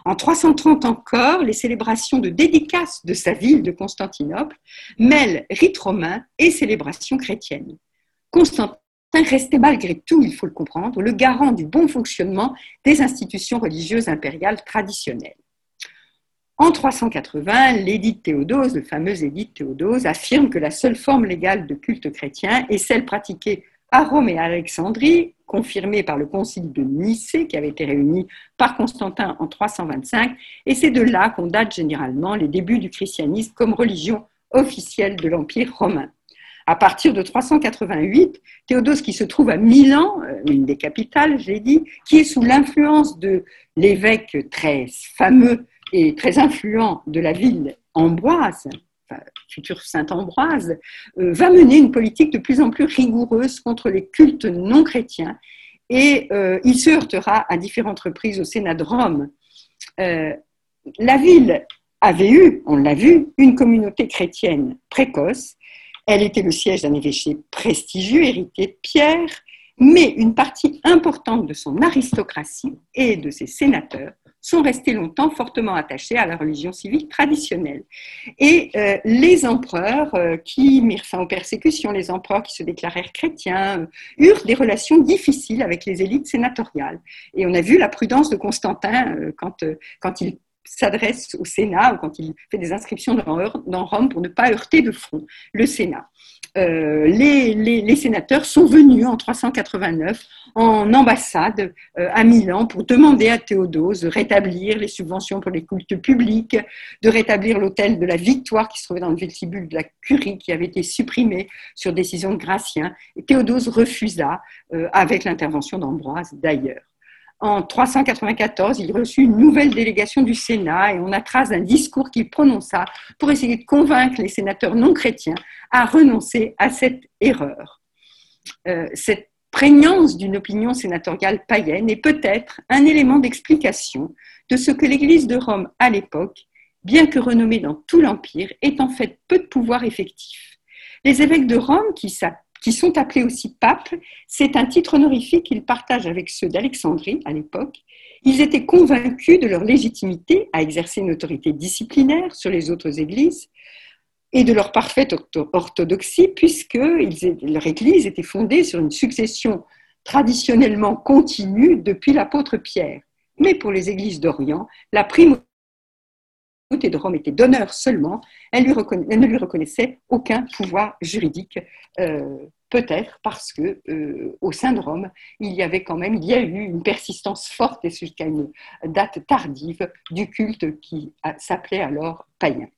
En 330 encore, les célébrations de dédicace de sa ville de Constantinople mêlent rite romain et célébration chrétienne. Constantin restait malgré tout, il faut le comprendre, le garant du bon fonctionnement des institutions religieuses impériales traditionnelles. En 380, l'édit Théodose, le fameux édit Théodose, affirme que la seule forme légale de culte chrétien est celle pratiquée à Rome et à Alexandrie, confirmée par le concile de Nicée qui avait été réuni par Constantin en 325, et c'est de là qu'on date généralement les débuts du christianisme comme religion officielle de l'Empire romain. À partir de 388, Théodose, qui se trouve à Milan, euh, une des capitales, j'ai dit, qui est sous l'influence de l'évêque très fameux et très influent de la ville Ambroise, futur Saint Ambroise, euh, va mener une politique de plus en plus rigoureuse contre les cultes non chrétiens et euh, il se heurtera à différentes reprises au Sénat de Rome. Euh, la ville avait eu, on l'a vu, une communauté chrétienne précoce. Elle était le siège d'un évêché prestigieux hérité de Pierre, mais une partie importante de son aristocratie et de ses sénateurs sont restés longtemps fortement attachés à la religion civique traditionnelle. Et euh, les empereurs euh, qui mirent fin aux persécutions, les empereurs qui se déclarèrent chrétiens, euh, eurent des relations difficiles avec les élites sénatoriales. Et on a vu la prudence de Constantin quand, quand il s'adresse au Sénat ou quand il fait des inscriptions dans Rome pour ne pas heurter de front le Sénat. Euh, les, sénateurs sont venus en 389 en ambassade euh, à Milan pour demander à Théodose de rétablir les subventions pour les cultes publics, de rétablir l'hôtel de la Victoire qui se trouvait dans le vestibule de la Curie qui avait été supprimé sur décision de Gratien. Théodose refusa, euh, avec l'intervention d'Ambroise d'ailleurs. En 394, il reçut une nouvelle délégation du Sénat et on a trace d'un discours qu'il prononça pour essayer de convaincre les sénateurs non chrétiens à renoncer à cette erreur. Euh, cette prégnance d'une opinion sénatoriale païenne est peut-être un élément d'explication de ce que l'Église de Rome à l'époque, bien que renommée dans tout l'Empire, ait en fait peu de pouvoir effectif. Les évêques de Rome, qui qui sont appelés aussi papes, c'est un titre honorifique qu'ils partagent avec ceux d'Alexandrie à l'époque. Ils étaient convaincus de leur légitimité à exercer une autorité disciplinaire sur les autres églises et de leur parfaite orthodoxie, puisque leur église était fondée sur une succession traditionnellement continue depuis l'apôtre Pierre. Mais pour les églises d'Orient, la primauté de Rome était d'honneur seulement, elle, ne lui reconnaissait aucun pouvoir juridique. Euh, peut-être parce que euh, au sein de Rome, il y avait quand même, il y a eu une persistance forte et jusqu'à une date tardive du culte qui s'appelait alors païen.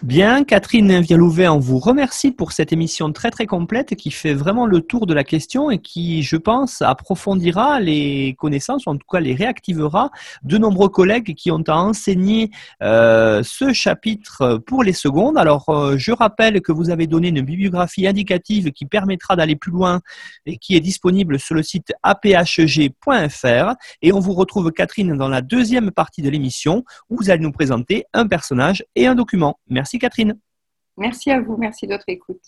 Bien, Catherine Vialouvet, on vous remercie pour cette émission très très complète qui fait vraiment le tour de la question et qui, je pense, approfondira les connaissances, ou en tout cas les réactivera de nombreux collègues qui ont à enseigner euh, ce chapitre pour les secondes. Alors, euh, je rappelle que vous avez donné une bibliographie indicative qui permettra d'aller plus loin et qui est disponible sur le site aphg.fr. Et on vous retrouve, Catherine, dans la deuxième partie de l'émission où vous allez nous présenter un personnage et un document. Merci Catherine. Merci à vous, merci de votre écoute.